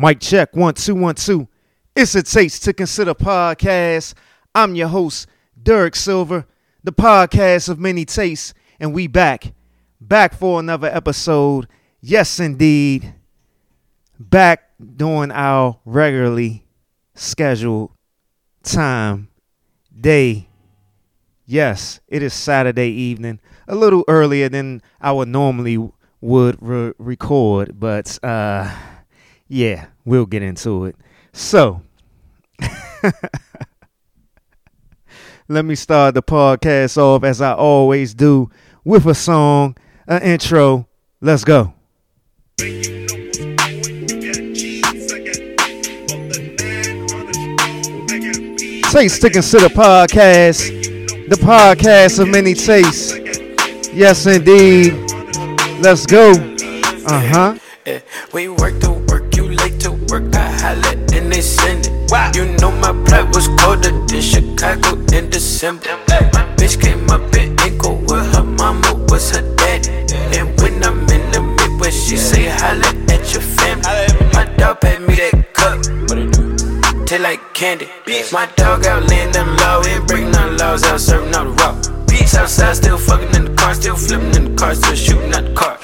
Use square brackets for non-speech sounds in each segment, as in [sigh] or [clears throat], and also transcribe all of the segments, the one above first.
Mic check one two one two. It's a taste to consider podcast. I'm your host Derek Silver, the podcast of many tastes, and we back, back for another episode. Yes, indeed, back doing our regularly scheduled time, day. Yes, it is Saturday evening, a little earlier than I would normally would re- record, but uh yeah, we'll get into it. So, [laughs] let me start the podcast off as I always do with a song, an intro. Let's go. Taste to Consider podcast, the podcast of many tastes. Yes, indeed. Let's go. Uh huh. We work to work, you work. I holla and they send it. You know my blood was colder than Chicago in December. My bitch came up in ankle with her mama was her daddy. And when I'm in the Midwest, she say holla at your family. My dog paid me that cup. Taste like candy. Bitch. My dog out laying them low, ain't breaking none laws, out serving out the rock. Beats outside, still fucking in the car, still flipping in the car, still shooting at the car.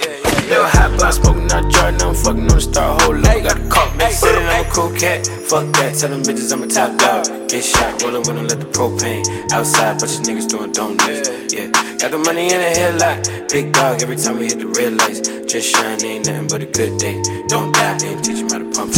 Little hot box smoking jar, now I'm fucking on the star, whole lot, got a cop. Man, that I'm a cool cat, fuck that, tell them bitches I'm a top dog. Get shot, rollin' when I let the propane outside, bunch of niggas doing donuts. Yeah, got the money in the headlight, big dog every time we hit the red lights. Just shine, ain't nothing but a good day. Don't die, ain't teach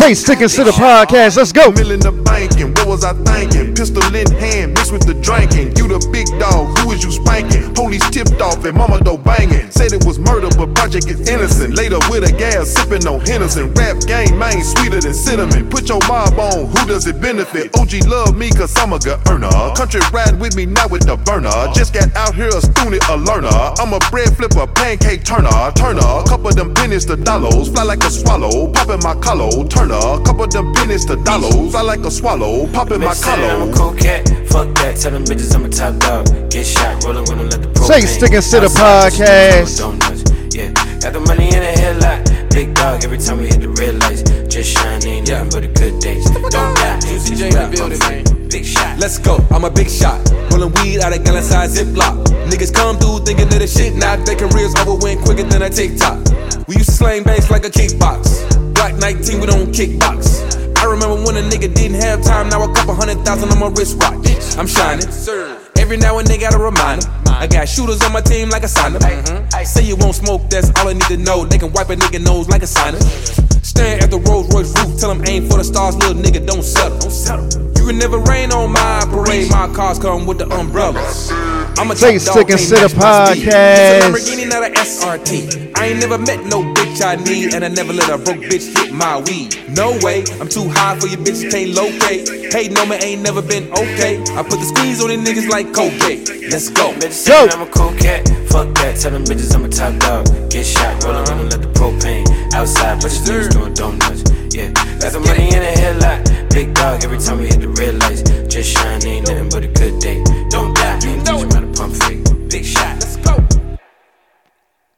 'em how to. Taste Consider podcast. Let's go. Mill in the banking, what was I thinking? Pistol in hand, mixed with the drinking. You the big dog, who is you spanking? Police tipped off and mama though banging. Said it was murder, but project is innocent. Later with a gas, sipping on Henderson. Rap game, man, sweeter than cinnamon. Put your mob on, who does it benefit? OG love me, cause I'm a good earner. Country ride with me now with the burner. Just got out here a student, a learner. I'm a bread flipper, pancake turner. Turner, couple of them pennies to dollars. Fly like a swallow, popping my collar. Turner, couple them pennies to dollars. Fly like a swallow, popping my Bitch say that I'm collar. a cool cat, fuck that, tell them bitches I'm a top dog. Get shot, rollin' when I let the propane. Taste to Consider outside, bunch podcast. donuts. Yeah, got the money in the headlight, big dog every time we hit the red lights. Just shine, ain't nothing but a good day. Don't die, Juicy J in the building, man. Big shot. Let's go, I'm a big shot. Rolling weed out of gallon size Ziploc. Niggas come through thinking that the shit not. They careers over went quicker than a TikTok. We used to slang banks like a kickbox. Black 19, we don't kickbox. I remember when a nigga didn't have time, now a couple hundred thousand on my wristwatch. I'm shining. Every now and then got a reminder. I got shooters on my team like a signer. Say you won't smoke, that's all I need to know. They can wipe a nigga nose like a signer. Stand at the Rolls Royce roof, tell them aim for the stars, little nigga, don't settle. Don't settle. You can never rain on my parade, my cars come with the umbrellas. I'm a top Taste to dog, can't Consider match my podcast. A Lamborghini, not a SRT. I ain't never met no bitch I need, and I never let a broke bitch hit my weed. No way, I'm too high for your bitch, can't locate. Hey, no man ain't never been okay. I put the squeeze on these niggas like cocaine. Let's go. Bitches say Go. I'm a cool cat, fuck that, tell them bitches I'm a top dog. Get shot, rollin' when I let the propane outside, bunch of niggas doing donuts. Yeah, got the money in the headlight, big dog every time we hit the red lights. Just shine, ain't nothing but a good day. Don't die, ain't teach 'em how to pump fake. Big shot. Let's go.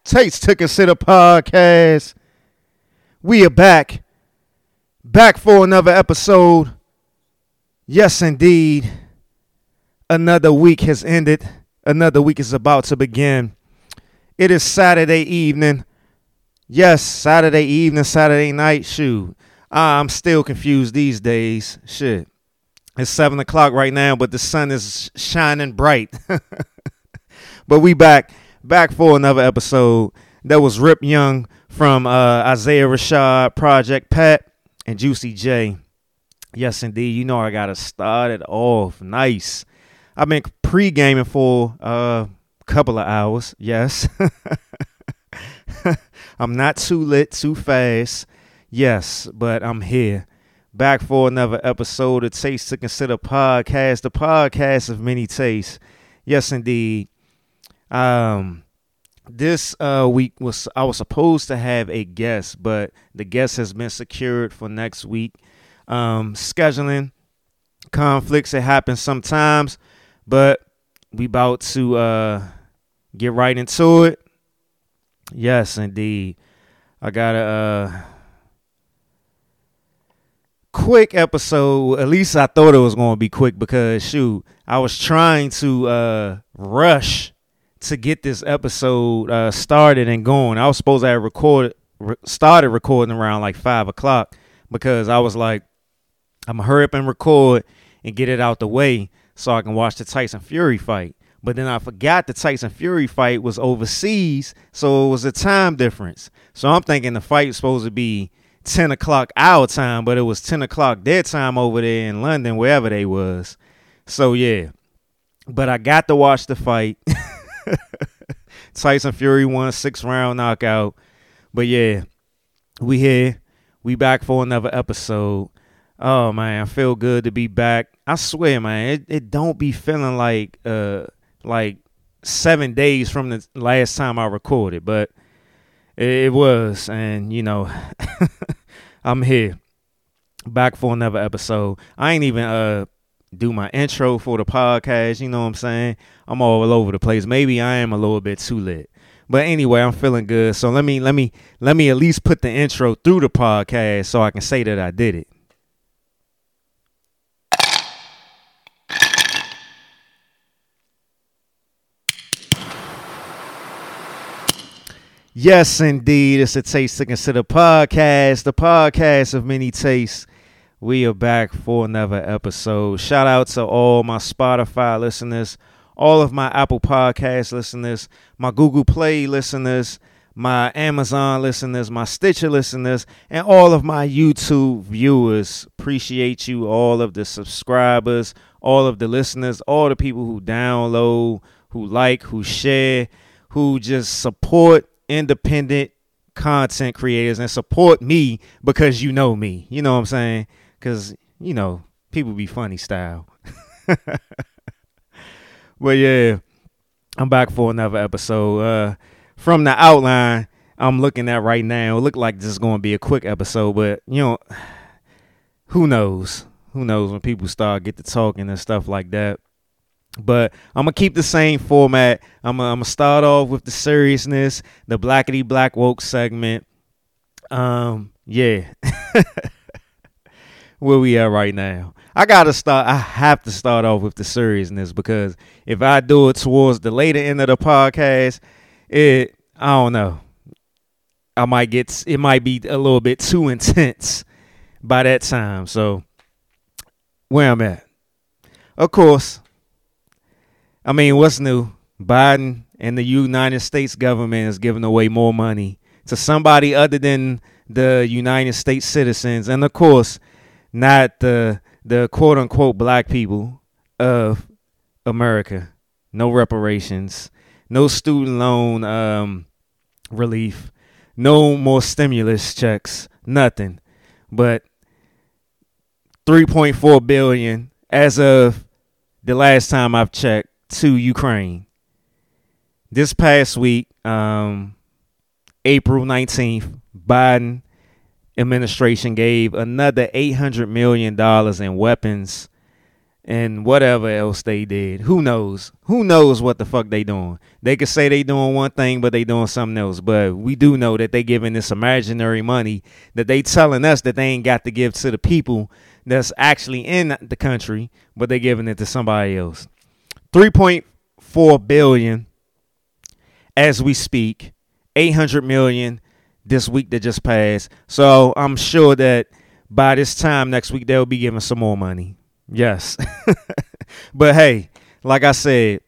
Taste to Consider podcast. We are back. Back for another episode. Yes, indeed. Another week has ended. Another week is about to begin. It is Saturday evening. Yes, Saturday evening, Saturday night. Shoot. I'm still confused these days. Shit. It's seven o'clock right now, but the sun is shining bright. [laughs] but we back, back for another episode. That was Rip Young from uh, Isaiah Rashad, Project Pat, and Juicy J. Yes, indeed. You know I gotta start it off nice. I've been pre-gaming for a couple of hours. Yes, [laughs] I'm not too lit, too fast. Yes, but I'm here. Back for another episode of Taste to Consider podcast, the podcast of many tastes. Yes, indeed. Um, this uh week was I was supposed to have a guest, but the guest has been secured for next week. Um, scheduling conflicts it happens sometimes, but we about to uh get right into it. Yes, indeed. I gotta uh quick episode. At least I thought it was going to be quick because shoot, I was trying to uh, rush to get this episode uh, started and going. I was supposed to have recorded, re- started recording around like five o'clock because I was like, I'm gonna hurry up and record and get it out the way so I can watch the Tyson Fury fight. But then I forgot the Tyson Fury fight was overseas, so it was a time difference. So I'm thinking the fight was supposed to be 10 o'clock our time, but it was 10 o'clock their time over there in London, wherever they was. So yeah. But I got to watch the fight. [laughs] Tyson Fury won six round knockout. But yeah, we here. We back for another episode. Oh man, I feel good to be back. I swear, man, it, it don't be feeling like uh like seven days from the last time I recorded, but it, was, and you know, [laughs] I'm here back for another episode. I ain't even uh do my intro for the podcast. You know what I'm saying? I'm all over the place. Maybe I am a little bit too lit. But anyway, I'm feeling good. So let me let me let me at least put the intro through the podcast so I can say that I did it. Yes, indeed. It's a Taste to Consider podcast, the podcast of many tastes. We are back for another episode. Shout out to all my Spotify listeners, all of my Apple Podcast listeners, my Google Play listeners, my Amazon listeners, my Stitcher listeners, and all of my YouTube viewers. Appreciate you, all of the subscribers, all of the listeners, all the people who download, who like, who share, who just support independent content creators and support me because you know me. You know what I'm saying? Because, you know, people be funny style. [laughs] but yeah, I'm back for another episode. Uh, from the outline I'm looking at right now, it look like this is going to be a quick episode, but, you know, [sighs] who knows? Who knows when people start get to talking and stuff like that. But I'm gonna keep the same format. I'm gonna, I'm gonna start off with the seriousness, the blackety black woke segment. Um, yeah, [laughs] where we at right now? I gotta start. I have to start off with the seriousness because if I do it towards the later end of the podcast, it I don't know. I might get it might be a little bit too [laughs] intense by that time. So where I'm at, of course, I mean, what's new? Biden and the United States government is giving away more money to somebody other than the United States citizens, and of course, not the the quote unquote black people of America. No reparations, no student loan um, relief, no more stimulus checks, nothing. But 3.4 billion as of the last time I've checked to Ukraine. This past week, um, April 19th, Biden administration gave another $800 million in weapons and whatever else they did. Who knows? Who knows what the fuck they doing? They could say they doing one thing, but they doing something else. But we do know that they giving this imaginary money that they telling us that they ain't got to give to the people that's actually in the country, but they giving it to somebody else. 3.4 billion as we speak 800 million this week that just passed. So i'm sure that by this time next week they'll be giving some more money. Yes. [laughs] But hey like i said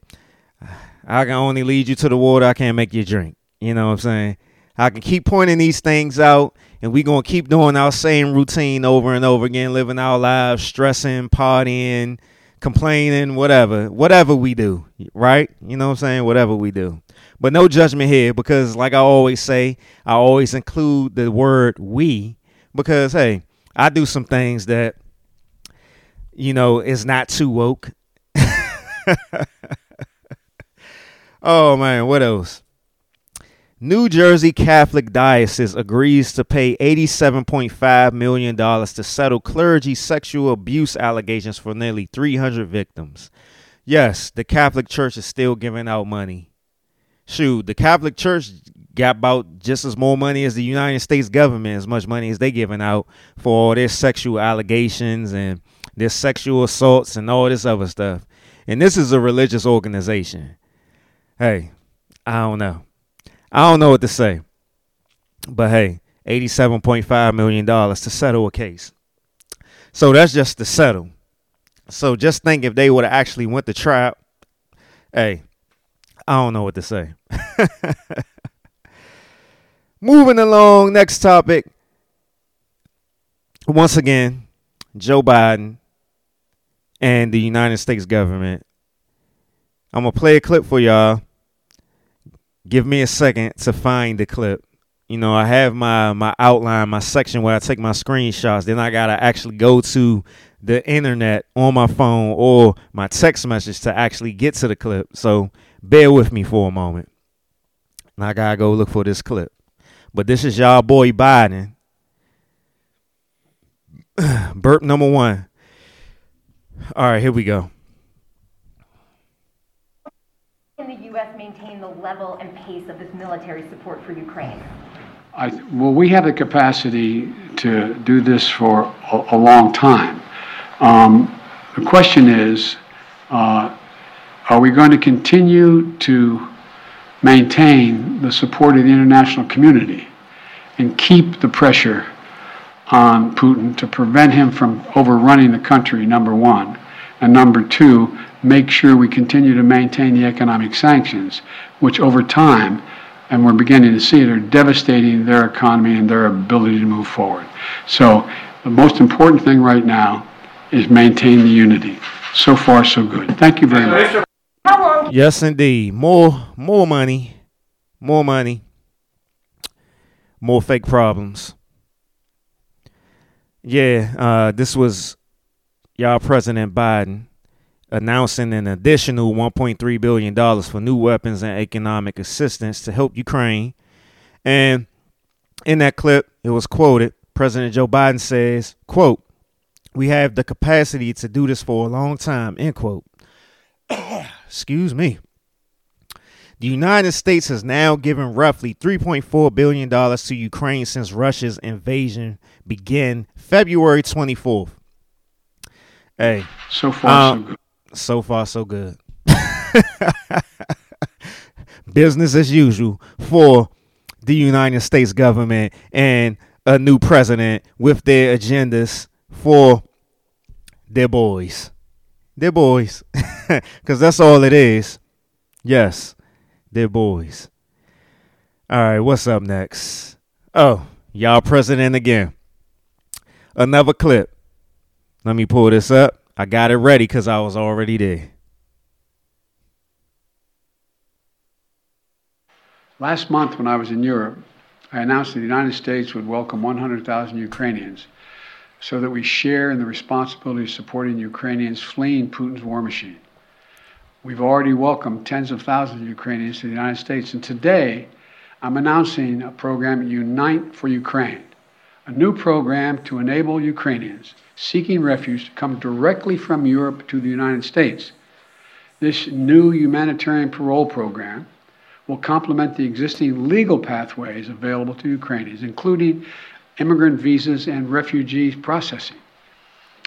i can only lead you to the water. I can't make you drink. You know what i'm saying? I can keep pointing these things out and we're gonna keep doing our same routine over and over again living our lives stressing partying complaining, whatever, whatever we do, right? You know what I'm saying? Whatever we do. But no judgment here because, like I always say, I always include the word we because, hey, I do some things that, you know, is not too woke. [laughs] oh, man, what else? New Jersey Catholic Diocese agrees to pay $87.5 million to settle clergy sexual abuse allegations for nearly 300 victims. Yes, the Catholic Church is still giving out money. Shoot, the Catholic Church got about just as more money as the United States government, as much money as they giving out for all their sexual allegations and their sexual assaults and all this other stuff. And this is a religious organization. Hey, I don't know. I don't know what to say. But hey, $87.5 million to settle a case. So that's just to settle. So just think if they would have actually went to trial, hey, I don't know what to say. [laughs] Moving along, next topic. Once again, Joe Biden and the United States government. I'm going to play a clip for y'all. Give me a second to find the clip. You know, I have my my outline, my section where I take my screenshots. Then I got to actually go to the internet on my phone or my text message to actually get to the clip. So bear with me for a moment. And I gotta go look for this clip. But this is y'all boy Biden. [clears throat] Burp number one. All right, here we go. Can the U.S. maintain the level and pace of this military support for Ukraine? I, well, we have the capacity to do this for a, a long time. Um, the question is, uh, are we going to continue to maintain the support of the international community and keep the pressure on Putin to prevent him from overrunning the country, number one, and number two, make sure we continue to maintain the economic sanctions, which over time, and we're beginning to see it, are devastating their economy and their ability to move forward. So the most important thing right now is maintain the unity. So far, so good. Thank you very much. Yes, indeed. More, more money, more money, more fake problems. Yeah, uh, this was y'all President Biden announcing an additional 1.3 billion dollars for new weapons and economic assistance to help Ukraine. And in that clip, it was quoted. President Joe Biden says, "quote We have the capacity to do this for a long time." End quote. [coughs] Excuse me. The United States has now given roughly $3.4 billion to Ukraine since Russia's invasion began February 24th. Hey, So far, Um, so good. So far, so good. [laughs] Business as usual for the United States government and a new president with their agendas for their boys. Their boys. [laughs] Because that's all it is. Yes, they're boys. All right, what's up next? Oh, y'all president again. Another clip. Let me pull this up. I got it ready because I was already there. Last month, when I was in Europe, I announced that the United States would welcome 100,000 Ukrainians so that we share in the responsibility of supporting Ukrainians fleeing Putin's war machine. We've already welcomed tens of thousands of Ukrainians to the United States, and today I'm announcing a program, Unite for Ukraine, a new program to enable Ukrainians seeking refuge to come directly from Europe to the United States. This new humanitarian parole program will complement the existing legal pathways available to Ukrainians, including immigrant visas and refugee processing.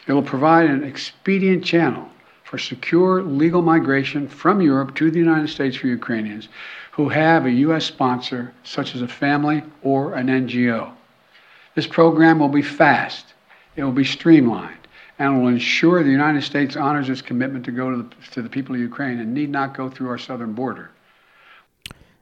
It will provide an expedient channel for secure legal migration from Europe to the United States for Ukrainians who have a U.S. sponsor, such as a family or an NGO. This program will be fast, it will be streamlined, and will ensure the United States honors its commitment to go to the, to the people of Ukraine and need not go through our southern border.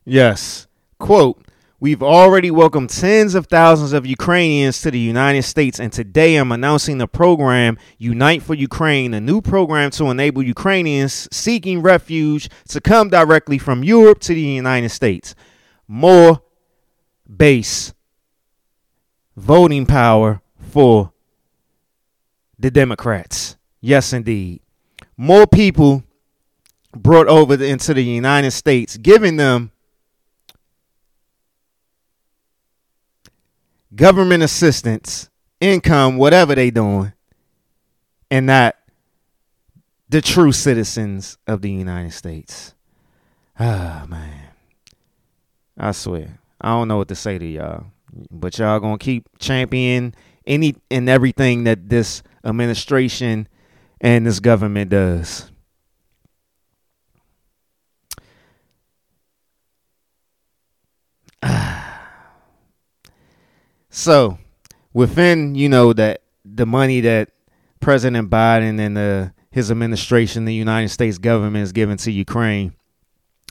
Yes. Quote, We've already welcomed tens of thousands of Ukrainians to the United States, and today I'm announcing the program Unite for Ukraine, a new program to enable Ukrainians seeking refuge to come directly from Europe to the United States. More base voting power for the Democrats. Yes, indeed. More people brought over into the United States, giving them government assistance, income, whatever they doing, and not the true citizens of the United States. Ah man. I swear. I don't know what to say to y'all. But y'all gonna keep championing any and everything that this administration and this government does. [sighs] so within, you know, that the money that President Biden and the his administration, the United States government is giving to Ukraine.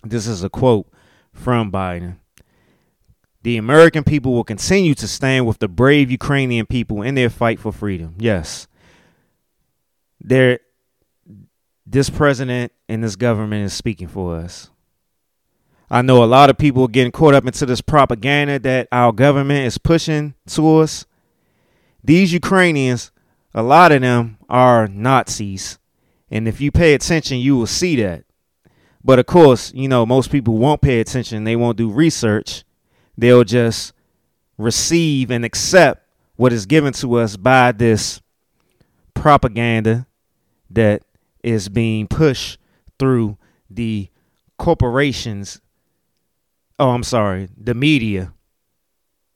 This is a quote from Biden. The American people will continue to stand with the brave Ukrainian people in their fight for freedom. Yes. There this president and this government is speaking for us. I know a lot of people are getting caught up into this propaganda that our government is pushing to us. These Ukrainians, a lot of them are Nazis and if you pay attention, you will see that. But of course, you know, most people won't pay attention. They won't do research. They'll just receive and accept what is given to us by this propaganda that is being pushed through the corporations. Oh, I'm sorry, the media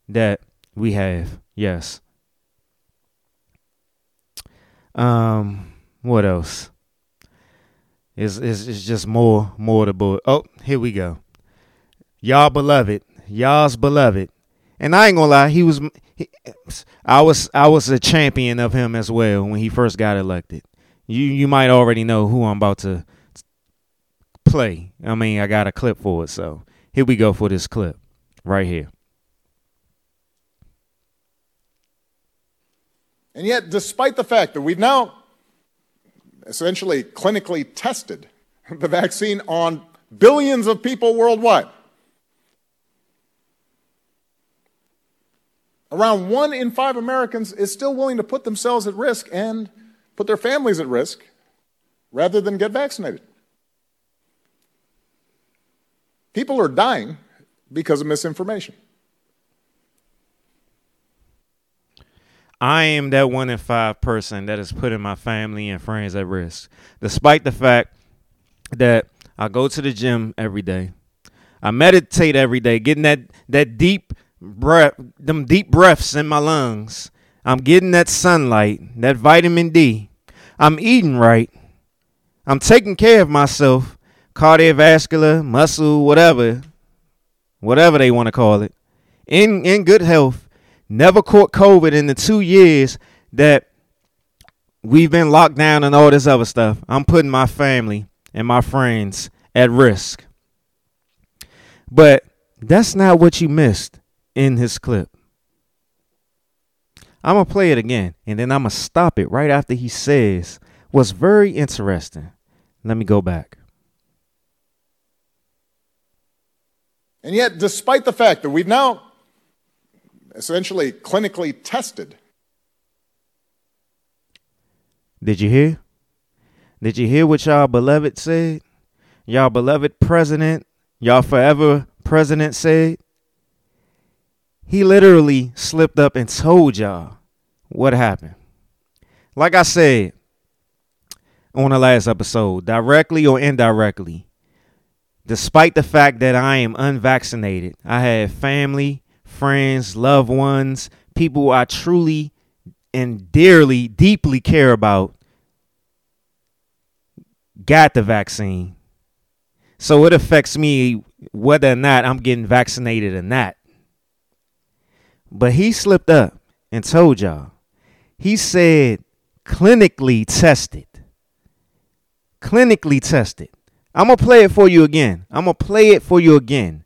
that we have. Yes. Um, what else? It's, it's, it's just more more to boy. Oh, here we go. Y'all beloved, y'all's beloved, and I ain't gonna lie, he was. He, I was I was a champion of him as well when he first got elected. You you might already know who I'm about to play. I mean, I got a clip for it, so here we go for this clip right here. And yet, despite the fact that we've now essentially clinically tested the vaccine on billions of people worldwide. Around one in five Americans is still willing to put themselves at risk and put their families at risk rather than get vaccinated. People are dying because of misinformation. I am that one in five person that is putting my family and friends at risk, despite the fact that I go to the gym every day. I meditate every day, getting that that deep breath, them deep breaths in my lungs. I'm getting that sunlight, that vitamin D. I'm eating right. I'm taking care of myself, cardiovascular, muscle, whatever, whatever they want to call it, in in good health never caught COVID in the two years that we've been locked down and all this other stuff. I'm putting my family and my friends at risk. But that's not what you missed in his clip. I'm going to play it again and then I'm going to stop it right after he says what's very interesting. Let me go back. And yet, despite the fact that we've now essentially clinically tested. Did you hear? Did you hear what y'all beloved said? Y'all beloved president, y'all forever president said? He literally slipped up and told y'all what happened. Like I said on the last episode, directly or indirectly, despite the fact that I am unvaccinated, I have family, friends, loved ones, people I truly and dearly, deeply care about got the vaccine. So it affects me whether or not I'm getting vaccinated or not. But he slipped up and told y'all. He said clinically tested. Clinically tested. I'm going to play it for you again. I'm going to play it for you again.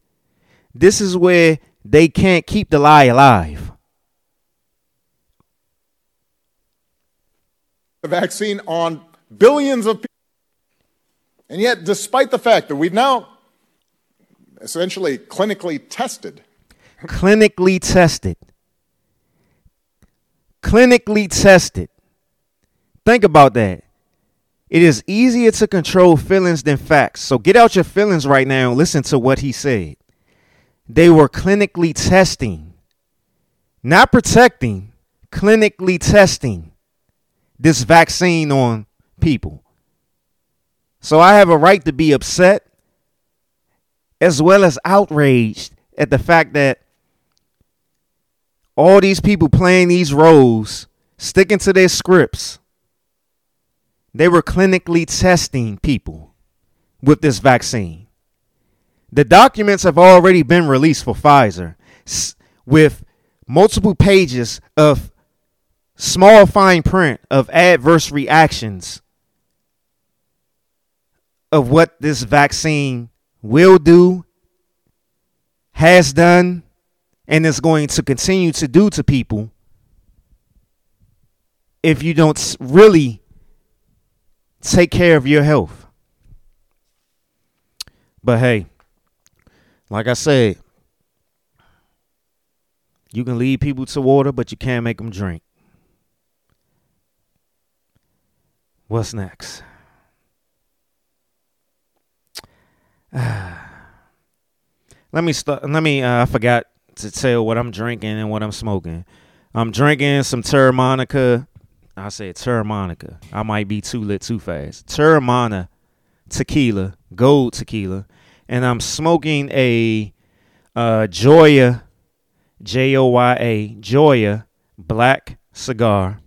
This is where they can't keep the lie alive. The vaccine on billions of people. And yet, despite the fact that we've now essentially clinically tested, clinically tested, clinically tested. Think about that. It is easier to control feelings than facts. So get out your feelings right now and listen to what he said they were clinically testing, not protecting, clinically testing this vaccine on people. So I have a right to be upset as well as outraged at the fact that all these people playing these roles, sticking to their scripts, they were clinically testing people with this vaccine. The documents have already been released for Pfizer with multiple pages of small fine print of adverse reactions of what this vaccine will do, has done, and is going to continue to do to people if you don't really take care of your health. But hey, like I said, you can lead people to water, but you can't make them drink. What's next? [sighs] let me start. Let me. Uh, I forgot to tell what I'm drinking and what I'm smoking. I'm drinking some Teremana. I said Teremana. I might be too lit too fast. Teremana tequila, gold tequila, and I'm smoking a uh, Joya, J O Y A, Joya black cigar.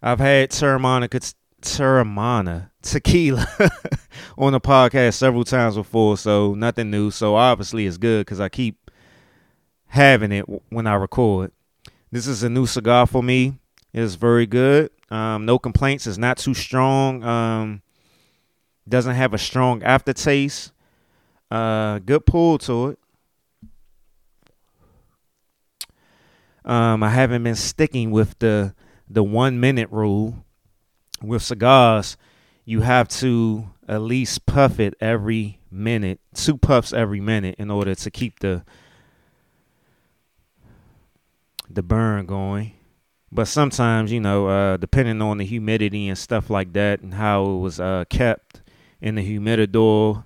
I've had Teremana, Teremana tequila [laughs] on the podcast several times before, so nothing new. So obviously it's good because I keep having it when I record. This is a new cigar for me. It's very good. Um, no complaints. It's not too strong. Um, doesn't have a strong aftertaste. Uh, good pull to it. Um, I haven't been sticking with the the one minute rule with cigars. You have to at least puff it every minute, two puffs every minute, in order to keep the the burn going. But sometimes, you know, uh, depending on the humidity and stuff like that, and how it was uh, kept in the humidor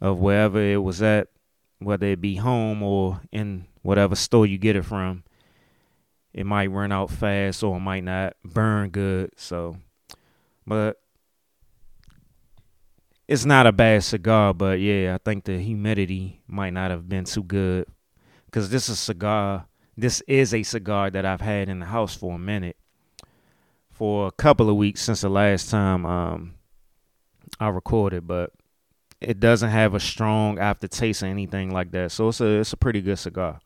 of wherever it was at, whether it be home or in whatever store you get it from, it might run out fast or it might not burn good. So, but it's not a bad cigar. But yeah, I think the humidity might not have been too good because this is a cigar this is a cigar that I've had in the house for a minute, for a couple of weeks since the last time um, I recorded, but it doesn't have a strong aftertaste or anything like that. So it's a it's a pretty good cigar.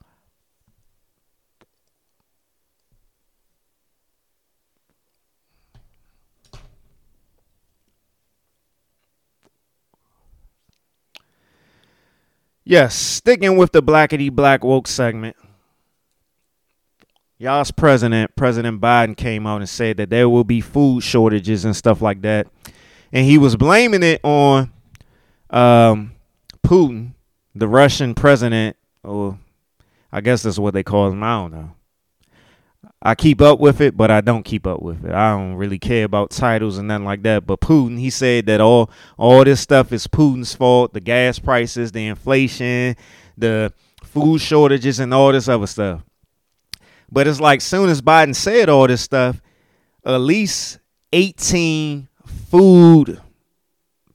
Yes, sticking with the blackety black woke segment y'all's president, President Biden, came out and said that there will be food shortages and stuff like that, and he was blaming it on um, Putin, the Russian president, or I guess that's what they call him. I don't know. I keep up with it, but I don't keep up with it. I don't really care about titles and nothing like that. But Putin, he said that all all this stuff is Putin's fault. The gas prices, the inflation, the food shortages, and all this other stuff. But it's like soon as Biden said all this stuff, at least 18 food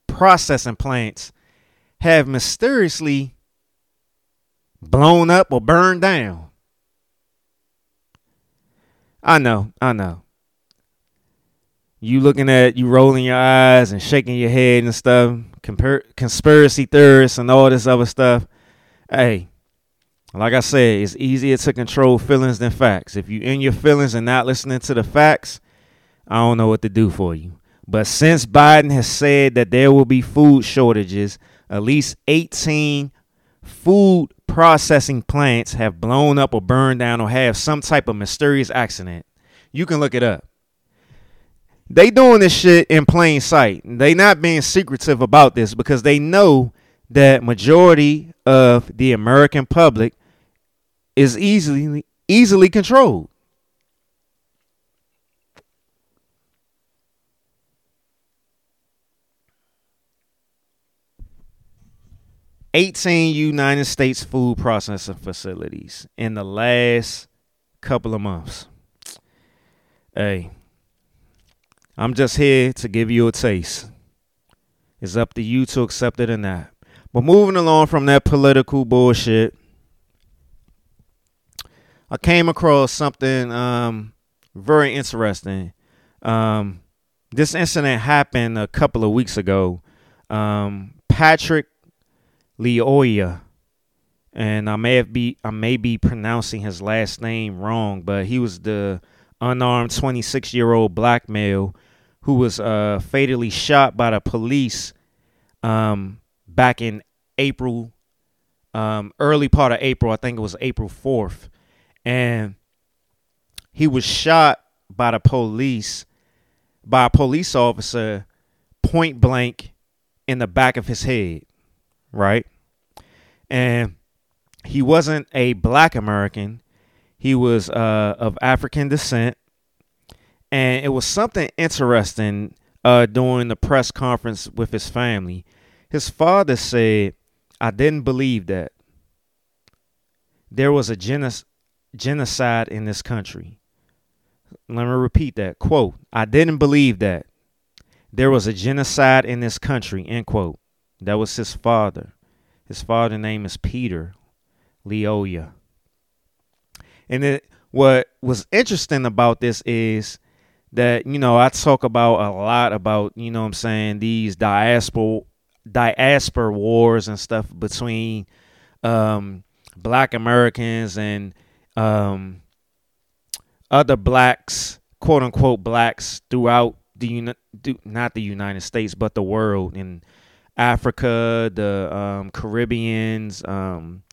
processing plants have mysteriously blown up or burned down. I know, I know. You looking at you rolling your eyes and shaking your head and stuff, compar- conspiracy theorists and all this other stuff. Hey, like I said, it's easier to control feelings than facts. If you're in your feelings and not listening to the facts, I don't know what to do for you. But since Biden has said that there will be food shortages, at least 18 food processing plants have blown up or burned down or have some type of mysterious accident. You can look it up. They doing this shit in plain sight. They not being secretive about this because they know that majority of the American public is easily easily controlled. Eighteen United States food processing facilities in the last couple of months. Hey, I'm just here to give you a taste. It's up to you to accept it or not. But moving along from that political bullshit, I came across something um, very interesting. Um, this incident happened a couple of weeks ago. Um, Patrick Lyoya, and I may have be I may be pronouncing his last name wrong, but he was the unarmed 26 year old black male who was uh, fatally shot by the police um, back in April, um, early part of April. I think it was April 4th. And he was shot by the police, by a police officer, point blank in the back of his head, right? And he wasn't a black American. He was uh, of African descent and it was something interesting uh, during the press conference with his family. His father said, I didn't believe that. There was a genocide in this country. Let me repeat that. Quote, I didn't believe that. There was a genocide in this country, end quote. That was his father. His father's name is Peter Lyoya. And it, what was interesting about this is that you know I talk about a lot about you know what I'm saying these diaspora diaspora wars and stuff between um, black Americans and um, other blacks quote unquote blacks throughout the not the United States but the world in Africa the um, Caribbeans um,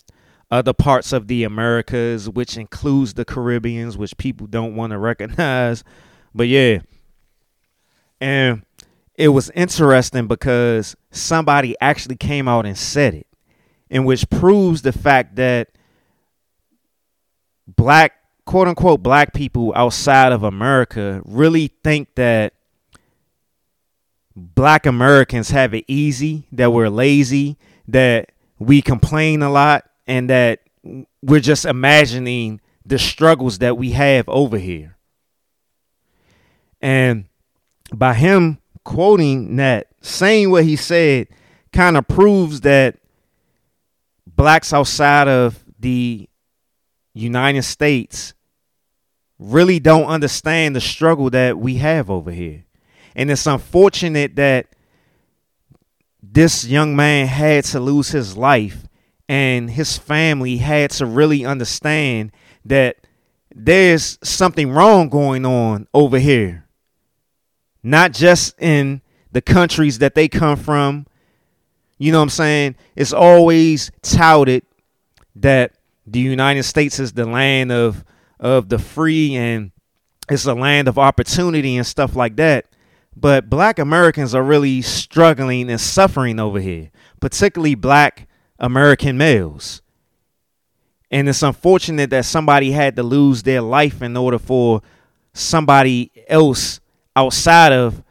other parts of the Americas which includes the Caribbeans which people don't want to recognize but yeah. And it was interesting because somebody actually came out and said it, in which proves the fact that black, quote unquote, black people outside of America really think that black Americans have it easy, that we're lazy, that we complain a lot, and that we're just imagining the struggles that we have over here. And by him quoting that, saying what he said, kind of proves that blacks outside of the United States really don't understand the struggle that we have over here. And it's unfortunate that this young man had to lose his life and his family had to really understand that there's something wrong going on over here not just in the countries that they come from. You know what I'm saying? It's always touted that the United States is the land of of the free and it's a land of opportunity and stuff like that. But black Americans are really struggling and suffering over here, particularly black American males. And it's unfortunate that somebody had to lose their life in order for somebody else outside of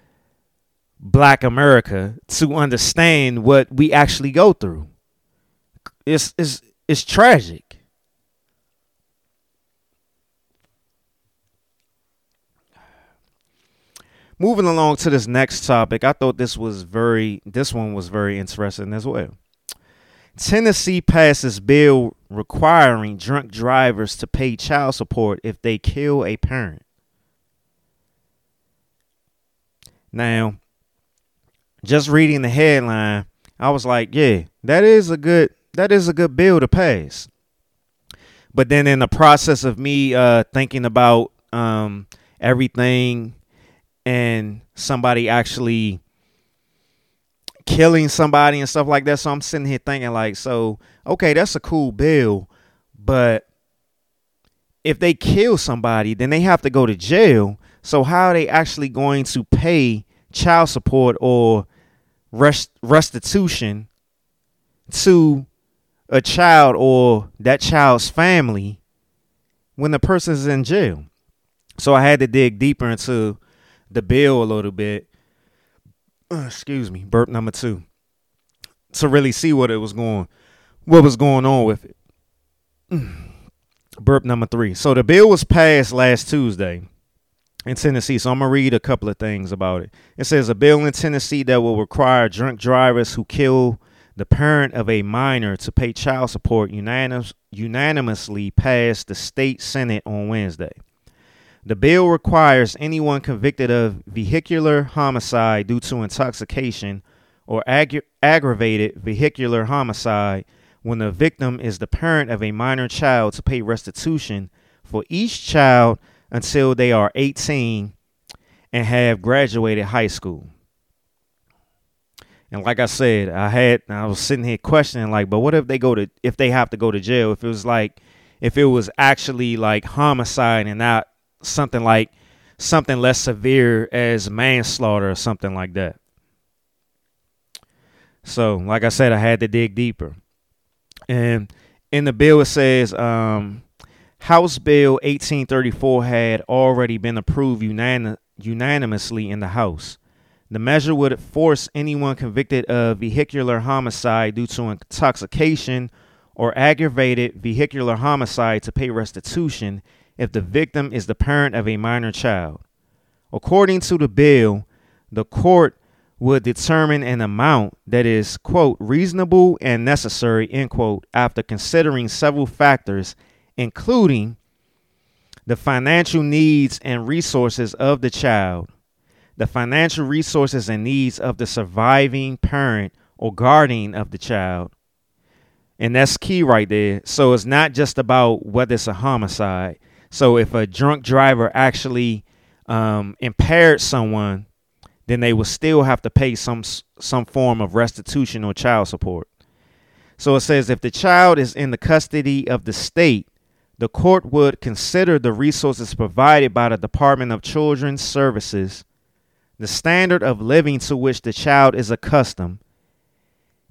black America to understand what we actually go through. It's it's it's tragic. Moving along to this next topic, I thought this was very this one was very interesting as well. Tennessee passes bill requiring drunk drivers to pay child support if they kill a parent. Now, just reading the headline, I was like, yeah, that is a good that is a good bill to pass. But then in the process of me uh, thinking about um, everything and somebody actually killing somebody and stuff like that, so I'm sitting here thinking like, so okay, that's a cool bill, but if they kill somebody, then they have to go to jail. So how are they actually going to pay child support or rest, restitution to a child or that child's family when the person's in jail? So I had to dig deeper into the bill a little bit. Uh, excuse me, burp number two. To really see what it was going what was going on with it. burp number three. So the bill was passed last Tuesday in Tennessee. So I'm to read a couple of things about it. It says a bill in Tennessee that will require drunk drivers who kill the parent of a minor to pay child support unanimous, unanimously passed the state Senate on Wednesday. The bill requires anyone convicted of vehicular homicide due to intoxication or ag- aggravated vehicular homicide when the victim is the parent of a minor child to pay restitution for each child until they are 18 and have graduated high school. And like I said, I had I was sitting here questioning like, but what if they go to if they have to go to jail? If it was like if it was actually like homicide and not something like something less severe as manslaughter or something like that. So, like I said, I had to dig deeper. And in the bill, it says um, House Bill 1834 had already been approved unan- unanimously in the House. The measure would force anyone convicted of vehicular homicide due to intoxication or aggravated vehicular homicide to pay restitution if the victim is the parent of a minor child. According to the bill, the court would determine an amount that is, quote, reasonable and necessary, end quote, after considering several factors, including the financial needs and resources of the child, the financial resources and needs of the surviving parent or guardian of the child. And that's key right there. So it's not just about whether it's a homicide. So if a drunk driver actually um, impaired someone, then they will still have to pay some some form of restitution or child support. So it says if the child is in the custody of the state, the court would consider the resources provided by the Department of Children's Services, the standard of living to which the child is accustomed.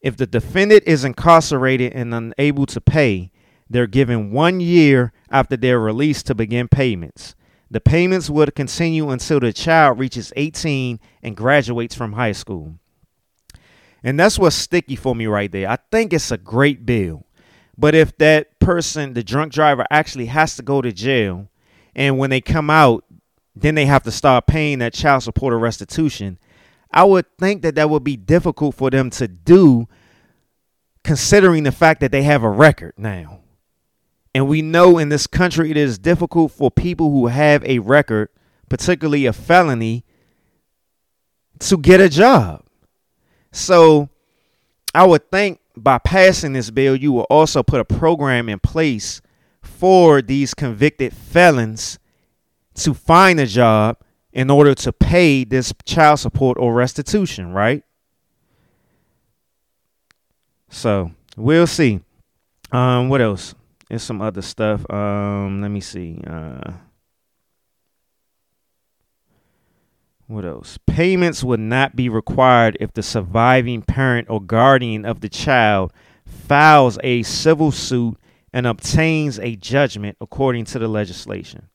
If the defendant is incarcerated and unable to pay, they're given one year after their release to begin payments. The payments would continue until the child reaches 18 and graduates from high school. And that's what's sticky for me right there. I think it's a great bill. But if that person, the drunk driver, actually has to go to jail, and when they come out, then they have to start paying that child support or restitution, I would think that that would be difficult for them to do, considering the fact that they have a record now. And we know in this country it is difficult for people who have a record, particularly a felony, to get a job. So I would think by passing this bill, you will also put a program in place for these convicted felons to find a job in order to pay this child support or restitution, right? So we'll see. Um, what else? There's some other stuff. Um, let me see. Uh, what else? Payments would not be required if the surviving parent or guardian of the child files a civil suit and obtains a judgment according to the legislation.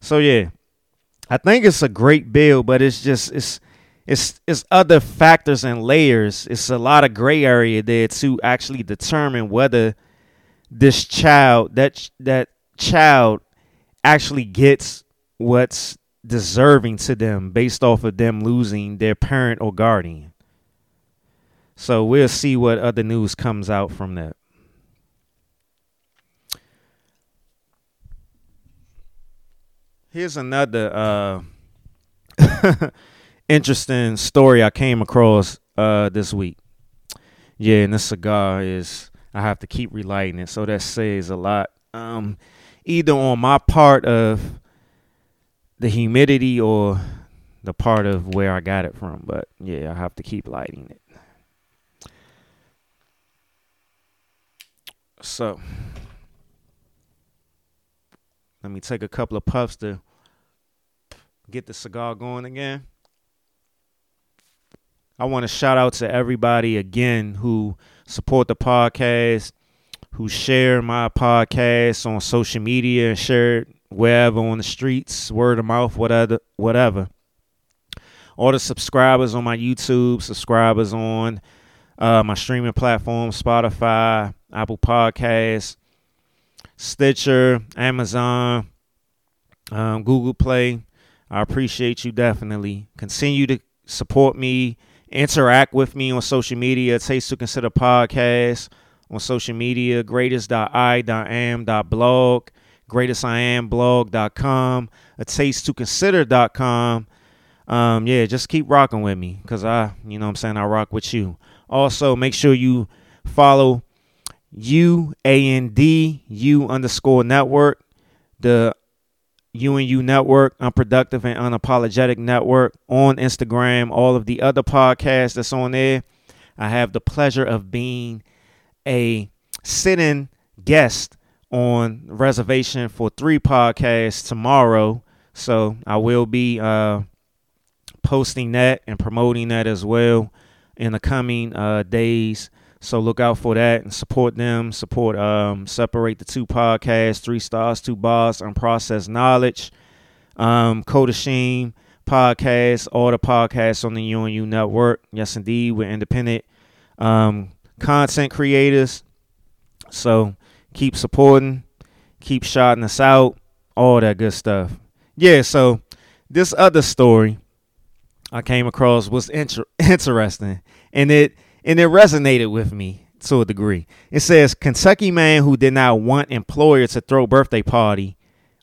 So yeah, I think it's a great bill, but it's just it's it's it's other factors and layers. It's a lot of gray area there to actually determine whether this child that that child actually gets what's deserving to them based off of them losing their parent or guardian. So we'll see what other news comes out from that. Here's another uh, [laughs] interesting story I came across uh, this week. Yeah, and this cigar is I have to keep relighting it, so that says a lot. Um, either on my part of the humidity or the part of where I got it from, but yeah, I have to keep lighting it. So let me take a couple of puffs to get the cigar going again. I want to shout out to everybody again who support the podcast, who share my podcast on social media and share it wherever on the streets, word of mouth, whatever, whatever. All the subscribers on my YouTube, subscribers on uh, my streaming platform, Spotify, Apple Podcasts, Stitcher, Amazon, um, Google Play. I appreciate you definitely. Continue to support me interact with me on social media. Taste to Consider Podcast on social media, greatest.i.am.blog, greatestiamblog.com, a taste to consider.com. Um, yeah, just keep rocking with me because I, you know I'm saying, I rock with you. Also, make sure you follow U A N D U underscore network, the UNU Network, Unproductive and Unapologetic Network on Instagram, all of the other podcasts that's on there. I have the pleasure of being a sit-in guest on reservation for three podcasts tomorrow. So I will be uh, posting that and promoting that as well in the coming uh, days. So look out for that and support them. Support um, separate the two podcasts, three stars, two bars, unprocessed knowledge. Um, Kodashim podcast, all the podcasts on the UNU network. Yes, indeed, we're independent um, content creators. So keep supporting, keep shouting us out, all that good stuff. Yeah, so this other story I came across was inter- [laughs] interesting, and it and it resonated with me to a degree. It says Kentucky man who did not want employer to throw birthday party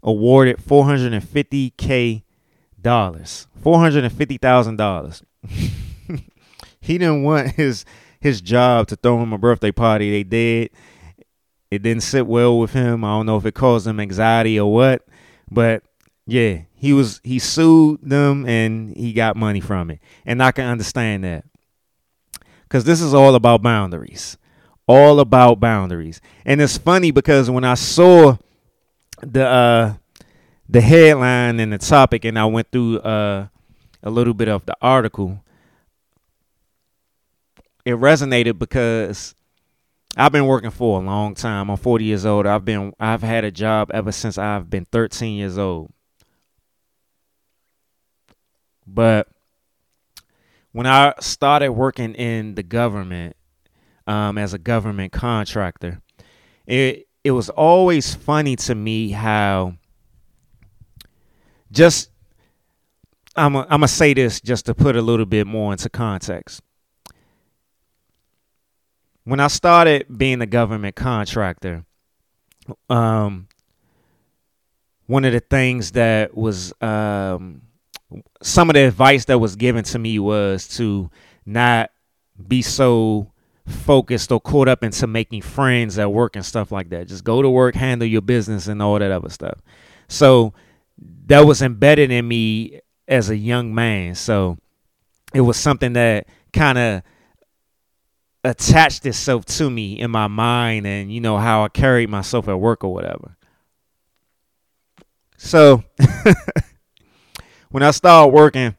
awarded 450k dollars, four hundred and fifty thousand dollars. [laughs] he didn't want his his job to throw him a birthday party. They did. It didn't sit well with him. I don't know if it caused him anxiety or what, but yeah, he was he sued them and he got money from it, and I can understand that because this is all about boundaries, all about boundaries. And it's funny because when I saw the uh, the headline and the topic, and I went through uh, a little bit of the article, it resonated because I've been working for a long time. I'm 40 years old. I've been I've had a job ever since I've been 13 years old. But when I started working in the government um, as a government contractor, it it was always funny to me how just I'm a, I'm gonna say this just to put a little bit more into context. When I started being a government contractor, um, one of the things that was um, some of the advice that was given to me was to not be so focused or caught up into making friends at work and stuff like that. Just go to work, handle your business, and all that other stuff. So that was embedded in me as a young man. So it was something that kind of attached itself to me in my mind and you know how I carried myself at work or whatever. So [laughs] when I started working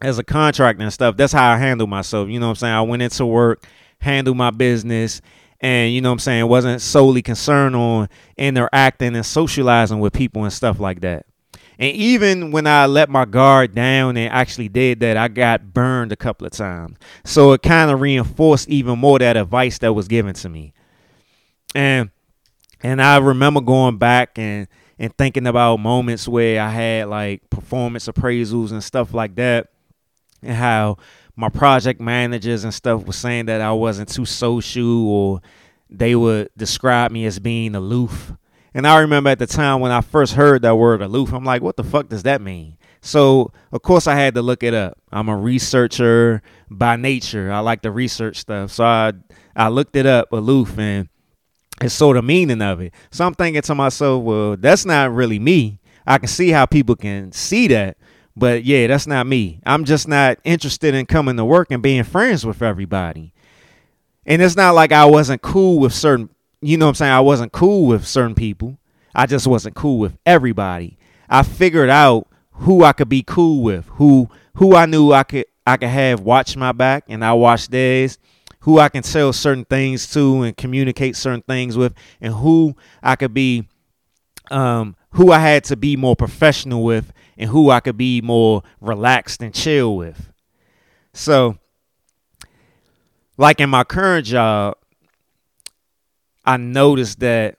as a contractor and stuff, that's how I handled myself. You know what I'm saying? I went into work, handled my business, and you know what I'm saying, wasn't solely concerned on interacting and socializing with people and stuff like that. And even when I let my guard down and actually did that, I got burned a couple of times. So it kind of reinforced even more that advice that was given to me. And and I remember going back and and thinking about moments where I had like performance appraisals and stuff like that, and how my project managers and stuff were saying that I wasn't too social or they would describe me as being aloof. And I remember at the time when I first heard that word aloof, I'm like, what the fuck does that mean? So, of course, I had to look it up. I'm a researcher by nature. I like to research stuff. So I I looked it up, aloof, and it's sort of meaning of it. So I'm thinking to myself, well, that's not really me. I can see how people can see that, but yeah, that's not me. I'm just not interested in coming to work and being friends with everybody. And it's not like I wasn't cool with certain, you know what I'm saying? I wasn't cool with certain people. I just wasn't cool with everybody. I figured out who I could be cool with, who who I knew I could I could have watch my back and I watched theirs who I can tell certain things to and communicate certain things with, and who I could be, um, who I had to be more professional with, and who I could be more relaxed and chill with. So, like in my current job, I noticed that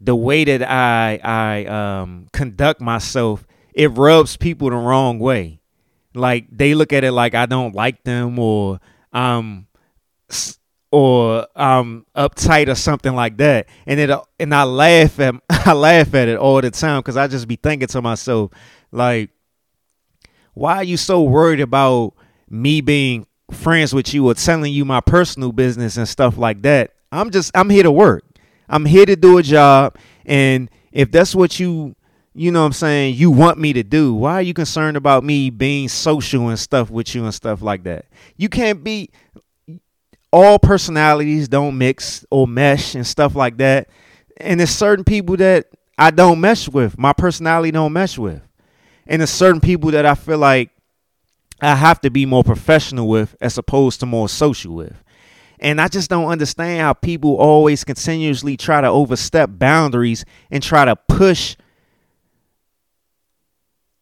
the way that I I um, conduct myself, it rubs people the wrong way. like they look at it like I don't like them or um s- or um uptight or something like that. And it and I laugh at [laughs] I laugh at it all the time because I just be thinking to myself like, why are you so worried about me being friends with you or telling you my personal business and stuff like that? I'm just I'm here to work. I'm here to do a job and if that's what you you know what I'm saying, you want me to do. Why are you concerned about me being social and stuff with you and stuff like that? You can't be all personalities don't mix or mesh and stuff like that. And there's certain people that I don't mesh with. My personality don't mesh with. And there's certain people that I feel like I have to be more professional with as opposed to more social with. And I just don't understand how people always continuously try to overstep boundaries and try to push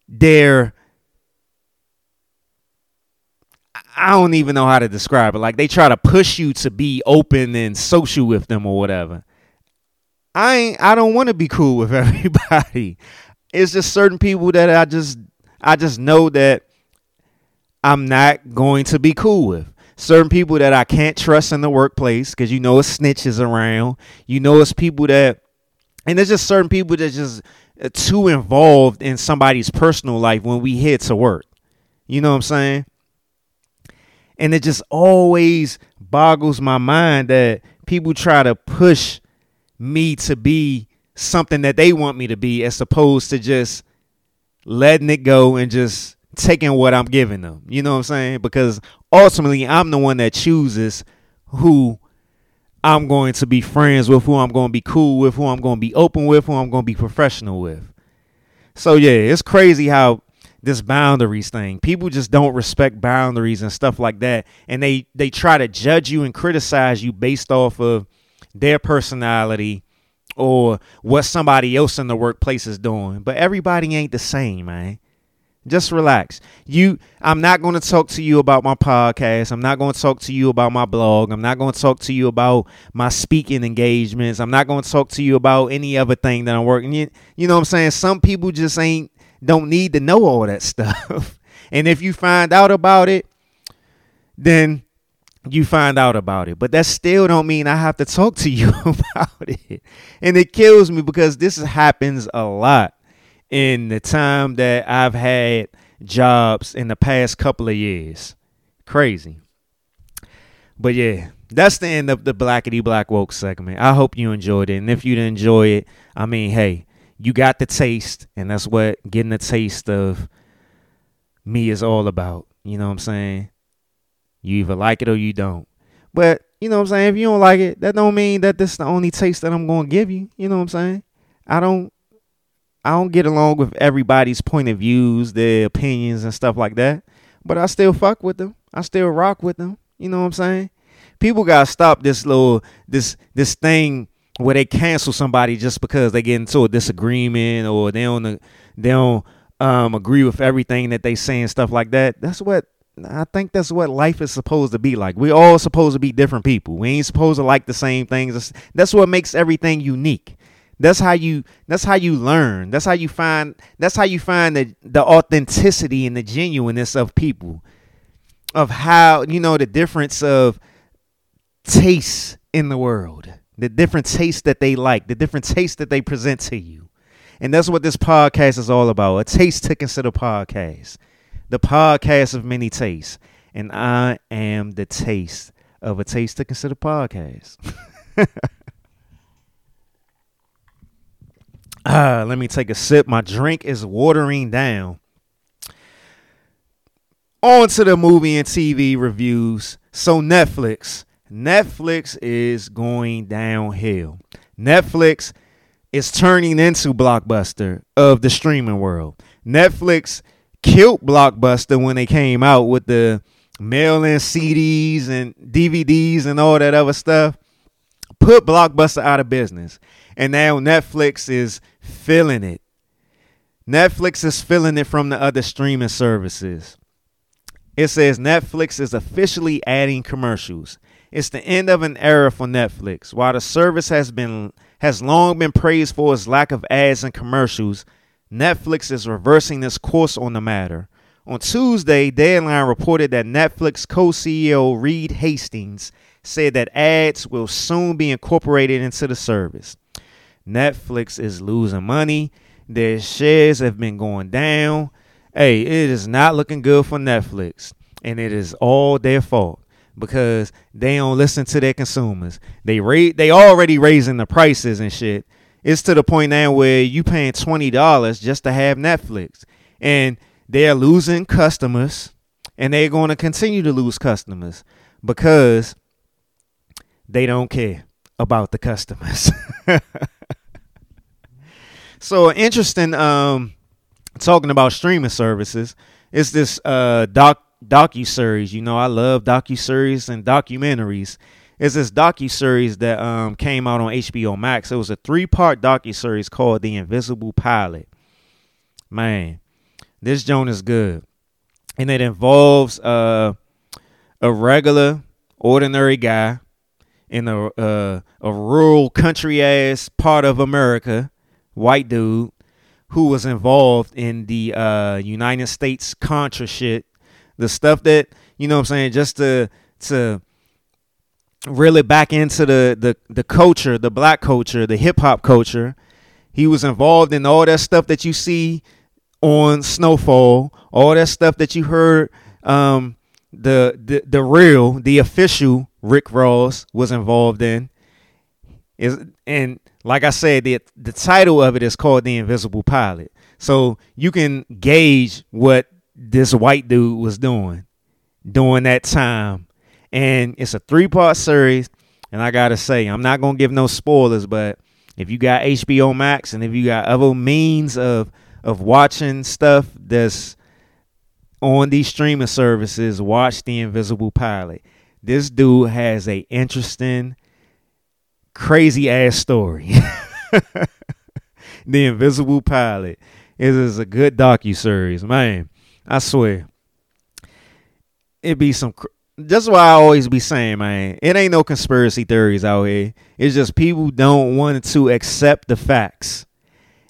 their I don't even know how to describe it. Like they try to push you to be open and social with them or whatever. I ain't I don't want to be cool with [laughs] everybody. It's just certain people that I just I just know that I'm not going to be cool with. Certain people that I can't trust in the workplace because you know it's snitches around. You know it's people that and there's just certain people that just uh, too involved in somebody's personal life when we head to work. You know what I'm saying? And it just always boggles my mind that people try to push me to be something that they want me to be as opposed to just letting it go and just taking what I'm giving them. You know what I'm saying? Because ultimately I'm the one that chooses who I'm going to be friends with, who I'm going to be cool with, who I'm going to be open with, who I'm going to be professional with. So yeah, it's crazy how this boundaries thing. People just don't respect boundaries and stuff like that, and they they try to judge you and criticize you based off of their personality or what somebody else in the workplace is doing. But everybody ain't the same, man. Just relax. You I'm not going to talk to you about my podcast. I'm not going to talk to you about my blog. I'm not going to talk to you about my speaking engagements. I'm not going to talk to you about any other thing that I'm working. You, you know what I'm saying? Some people just ain't don't need to know all that [laughs] stuff. and if you find out about it, then you find out about it. But that still don't mean I have to talk to [laughs] you about it. And it kills me because this happens a lot in the time that I've had jobs in the past couple of years. Crazy. But yeah, that's the end of the Blackety Black Woke segment. I hope you enjoyed it. And if you didn't enjoy it, I mean, hey, you got the taste, and that's what getting the taste of me is all about. You know what I'm saying? You either like it or you don't. But you know what I'm saying? If you don't like it, that don't mean that this is the only taste that I'm gonna give you. You know what I'm saying? I don't I don't get along with everybody's point of views, their opinions and stuff like that. But I still fuck with them. I still rock with them. You know what I'm saying? People gotta stop this little this this thing where they cancel somebody just because they get into a disagreement or they don't they don't um, agree with everything that they say and stuff like that. That's what I think. That's what life is supposed to be like. We all supposed to be different people. We ain't supposed to like the same things. That's what makes everything unique. That's how you that's how you learn. That's how you find that's how you find the the authenticity and the genuineness of people. Of how, you know, the difference of tastes in the world. The different tastes that they like, the different tastes that they present to you. And that's what this podcast is all about. A taste to consider podcast. The podcast of many tastes. And I am the taste of a taste to consider podcast. [laughs] Ah, let me take a sip. My drink is watering down. On to the movie and TV reviews. So, Netflix. Netflix is going downhill. Netflix is turning into Blockbuster of the streaming world. Netflix killed Blockbuster when they came out with the mail in CDs and DVDs and all that other stuff. Put Blockbuster out of business. And now Netflix is feeling it. Netflix is feeling it from the other streaming services. It says Netflix is officially adding commercials. It's the end of an era for Netflix. While the service has been has long been praised for its lack of ads and commercials, Netflix is reversing this course on the matter. On Tuesday, Deadline reported that Netflix co CEO Reed Hastings said that ads will soon be incorporated into the service. Netflix is losing money. Their shares have been going down. Hey, it is not looking good for Netflix. And it is all their fault because they don't listen to their consumers. They rate they already raising the prices and shit. It's to the point now where you paying twenty dollars just to have Netflix. And they're losing customers and they're going to continue to lose customers because they don't care about the customers. [laughs] so interesting um talking about streaming services is this uh doc docu series. You know, I love docu series and documentaries. It's this docu series that um came out on HBO Max. It was a three part docu series called The Invisible Pilot. Man, this joint is good, and it involves uh a regular, ordinary guy in a uh, a rural country ass part of America, white dude who was involved in the uh, United States Contra shit, the stuff that you know what I'm saying, just to to really back into the the the culture, the black culture, the hip hop culture. He was involved in all that stuff that you see on Snowfall, all that stuff that you heard um, the the the real, the official Rick Ross was involved in. Is and like I said, the the title of it is called The Invisible Pilot. So you can gauge what this white dude was doing during that time. And it's a three part series. And I gotta say, I'm not gonna give no spoilers, but if you got HBO Max and if you got other means of of watching stuff that's on these streaming services, watch The Invisible Pilot. This dude has a interesting, crazy ass story. [laughs] the Invisible Pilot. It is a good docu series, man. I swear. It be some. Cr- that's why I always be saying, man. It ain't no conspiracy theories out here. It's just people don't want to accept the facts.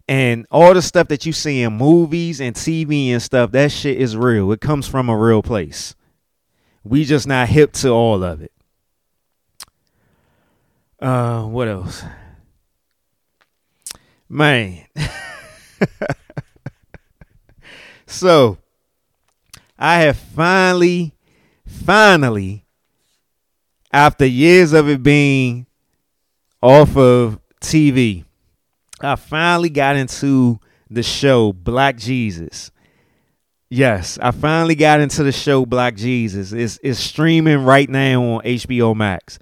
And all the stuff that you see in movies and TV and stuff, that shit is real. It comes from a real place. We just not hip to all of it. Uh, what else? Man. [laughs] so, I have finally, finally, after years of it being off of TV, I finally got into the show Black Jesus. Yes, I finally got into the show Black Jesus. It's, it's streaming right now on HBO Max.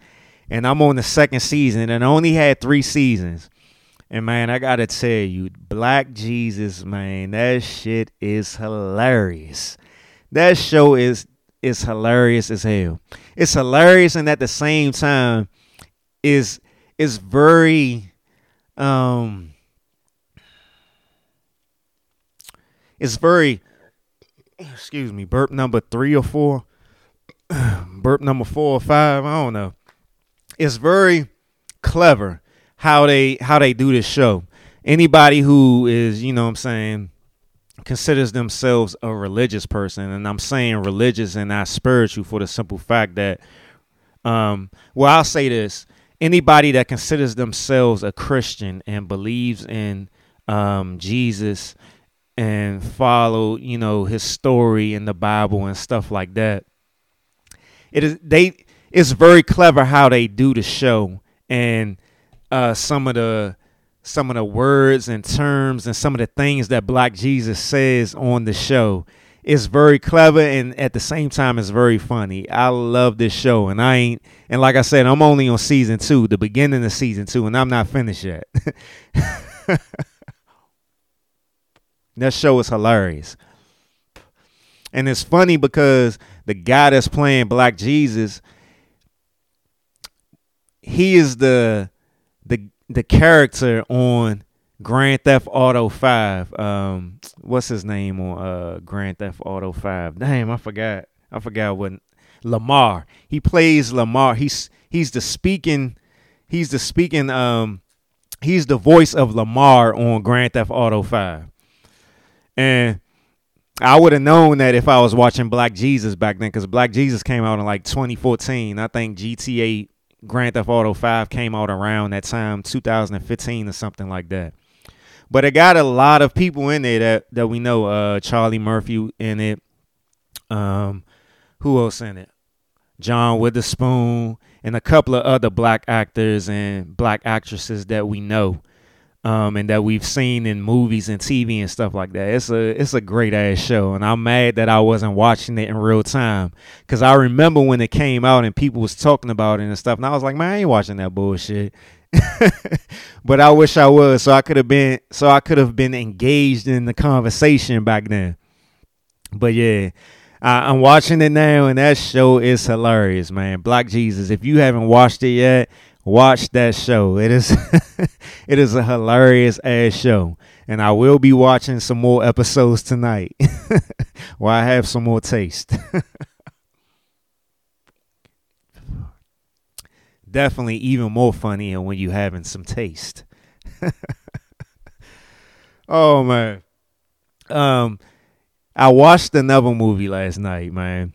And I'm on the second season and I only had three seasons. And man, I gotta tell you, Black Jesus, man, that shit is hilarious. That show is is hilarious as hell. It's hilarious and at the same time is is very um it's very excuse me burp number three or four [clears throat] burp number four or five i don't know it's very clever how they how they do this show anybody who is you know what i'm saying considers themselves a religious person and i'm saying religious and not spiritual for the simple fact that um well i'll say this anybody that considers themselves a Christian and believes in um, Jesus and follow, you know, his story in the Bible and stuff like that. It is they it's very clever how they do the show and uh, some of the some of the words and terms and some of the things that Black Jesus says on the show it's very clever and at the same time it's very funny. I love this show and I ain't and like I said, I'm only on season two, the beginning of season two, and I'm not finished yet. [laughs] that show is hilarious. And it's funny because the guy that's playing Black Jesus, he is the the character on Grand Theft Auto Five. Um, what's his name on uh Grand Theft Auto Five? Damn, I forgot. I forgot what Lamar. He plays Lamar. He's he's the speaking. He's the speaking. Um, he's the voice of Lamar on Grand Theft Auto Five, and I would have known that if I was watching Black Jesus back then, because Black Jesus came out in like 2014. I think GTA Grand Theft Auto 5 came out around that time, 2015 or something like that. But it got a lot of people in there that, that we know. Uh, Charlie Murphy in it. Um, who else in it? John Witherspoon and a couple of other black actors and black actresses that we know. Um, and that we've seen in movies and TV and stuff like that. It's a it's a great ass show, and I'm mad that I wasn't watching it in real time because I remember when it came out and people was talking about it and stuff, and I was like, man, I ain't watching that bullshit. [laughs] but I wish I was, so I could have been, so I could have been engaged in the conversation back then. But yeah, I, I'm watching it now, and that show is hilarious, man. Black Jesus. If you haven't watched it yet, watch that show. It is [laughs] it is a hilarious ass show. And I will be watching some more episodes tonight. [laughs] while I have some more taste. [laughs] Definitely even more funnier when you having some taste. oh man. Um I watched another movie last night, man.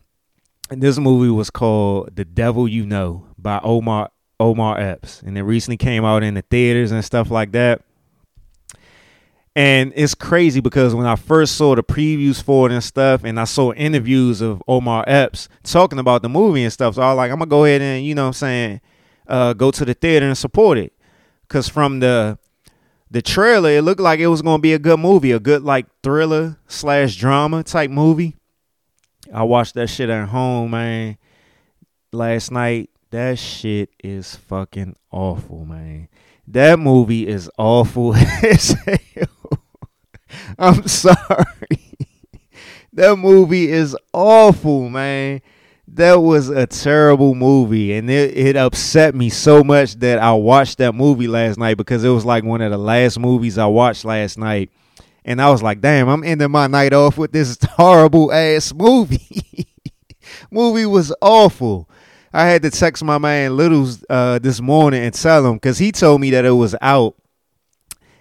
And this movie was called The Devil You Know by Omar Omar Epps, and it recently came out in the theaters and stuff like that. And it's crazy because when I first saw the previews for it and stuff, and I saw interviews of Omar Epps talking about the movie and stuff, so I was like, I'm gonna go ahead and you know what I'm saying, uh, go to the theater and support it. Cause from the the trailer, it looked like it was gonna be a good movie, a good like thriller slash drama type movie. I watched that shit at home, man, last night that shit is fucking awful, man. That movie is awful [laughs] as hell. I'm sorry. that movie is awful, man. That was a terrible movie, and it, it upset me so much that I watched that movie last night because it was like one of the last movies I watched last night. And I was like, damn, I'm ending my night off with this [laughs] horrible ass movie. [laughs] movie was awful. I had to text my man Littles uh, this morning and tell him because he told me that it was out.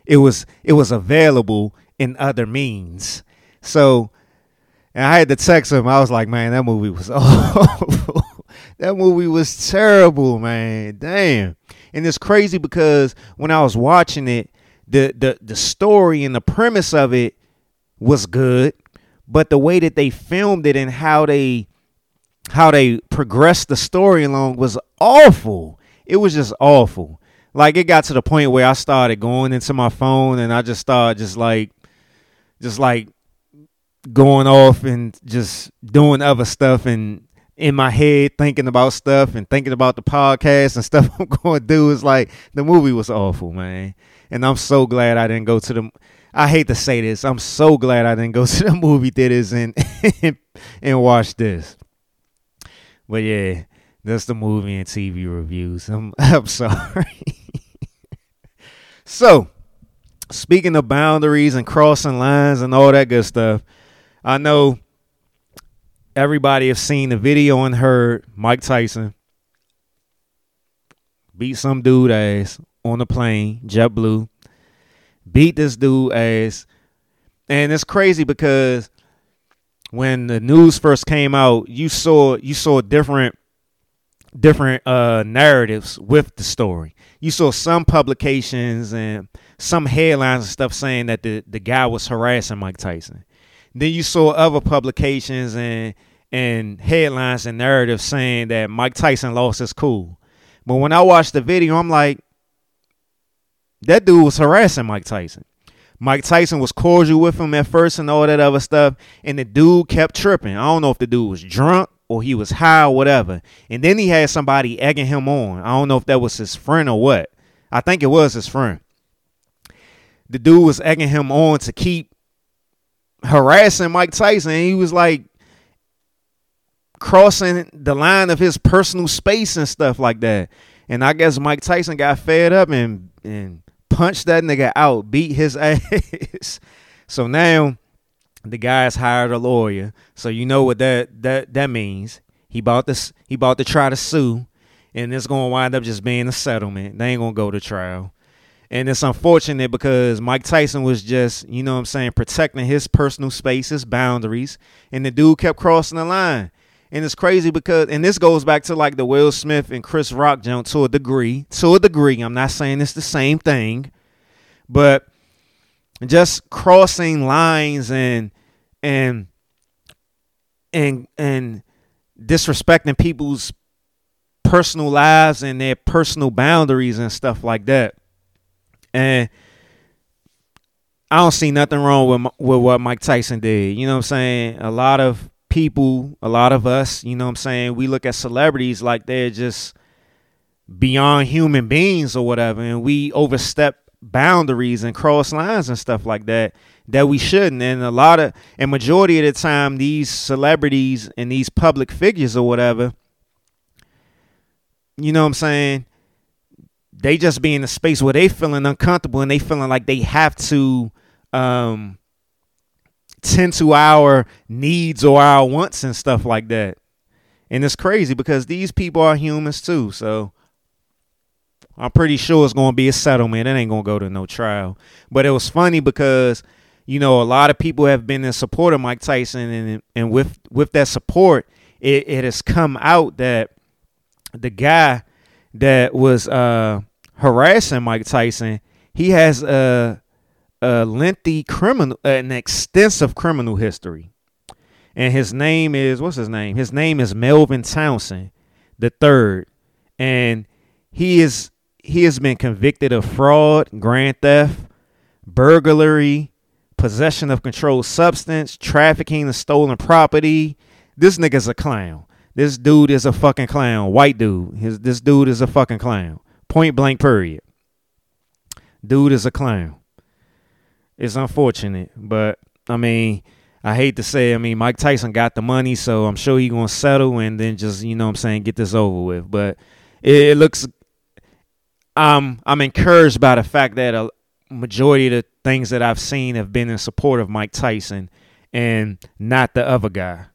It was it was available in other means. So, and I had to text him. I was like, man, that movie was [laughs] awful. that movie was terrible, man. Damn. And it's crazy because when I was watching it, the the the story and the premise of it was good, but the way that they filmed it and how they how they progressed the story along was awful. It was just awful. Like it got to the point where I started going into my phone and I just started just like just like going off and just doing other stuff and in my head thinking about stuff and thinking about the podcast and [laughs] stuff I'm going to do is like the movie was awful, man. And I'm so glad I didn't go to the I hate to say this. I'm so glad I didn't go [laughs] to the movie theaters and [laughs] and watch this. But yeah, that's the movie and TV reviews. I'm [laughs] I'm sorry. so, speaking of boundaries and crossing lines and all that good stuff, I know everybody has seen the video and heard Mike Tyson beat some dude ass on the plane, JetBlue. Beat this dude ass. And it's crazy because when the news first came out, you saw you saw different different uh, narratives with the story. You saw some publications and some headlines and stuff saying that the, the guy was harassing Mike Tyson. Then you saw other publications and and headlines and narratives saying that Mike Tyson lost his cool. But when I watched the video, I'm like, that dude was harassing Mike Tyson. Mike Tyson was cordial with him at first and all that other stuff. And the dude kept tripping. I don't know if the dude was drunk or he was high or whatever. And then he had somebody egging him on. I don't know if that was his friend or what. I think it was his friend. The dude was egging him on to keep harassing Mike Tyson. And he was like crossing the line of his personal space and stuff like that. And I guess Mike Tyson got fed up and and punched that nigga out, beat his [laughs] ass. so now the guy's hired a lawyer. So you know what that that that means. He bought this he bought to try to sue, and it's gonna wind up just being a settlement. They ain't gonna go to trial. And it's unfortunate because Mike Tyson was just, you know what I'm saying, protecting his personal space, his boundaries, and the dude kept crossing the line. And it's crazy because, and this goes back to like the Will Smith and Chris Rock jump to a degree. To a degree, I'm not saying it's the same thing, but just crossing lines and and and and disrespecting people's personal lives and their personal boundaries and stuff like that. And I don't see nothing wrong with with what Mike Tyson did. You know what I'm saying? A lot of people, a lot of us, you know what I'm saying, we look at celebrities like they're just beyond human beings or whatever and we overstep boundaries and cross lines and stuff like that that we shouldn't. And a lot of and majority of the time these celebrities and these public figures or whatever you know what I'm saying? They just be in a space where they feeling uncomfortable and they feeling like they have to um tend to our needs or our wants and stuff like that. And it's crazy because these people are humans too. So I'm pretty sure it's going to be a settlement. It ain't going to go to no trial. But it was funny because you know a lot of people have been in support of Mike Tyson, and and with with that support, it, it has come out that the guy that was uh, harassing Mike Tyson, he has a a lengthy criminal, an extensive criminal history, and his name is what's his name? His name is Melvin Townsend the third, and he is he has been convicted of fraud, grand theft, burglary, possession of controlled substance, trafficking of stolen property. This nigga's a clown. This dude is a fucking clown. White dude. His this dude is a fucking clown. Point blank period. Dude is a clown. It's unfortunate, but I mean, I hate to say, I mean, Mike Tyson got the money, so I'm sure he gonna settle and then just, you know what I'm saying, get this over with. But it, it looks um I'm encouraged by the fact that a majority of the things that I've seen have been in support of Mike Tyson and not the other guy.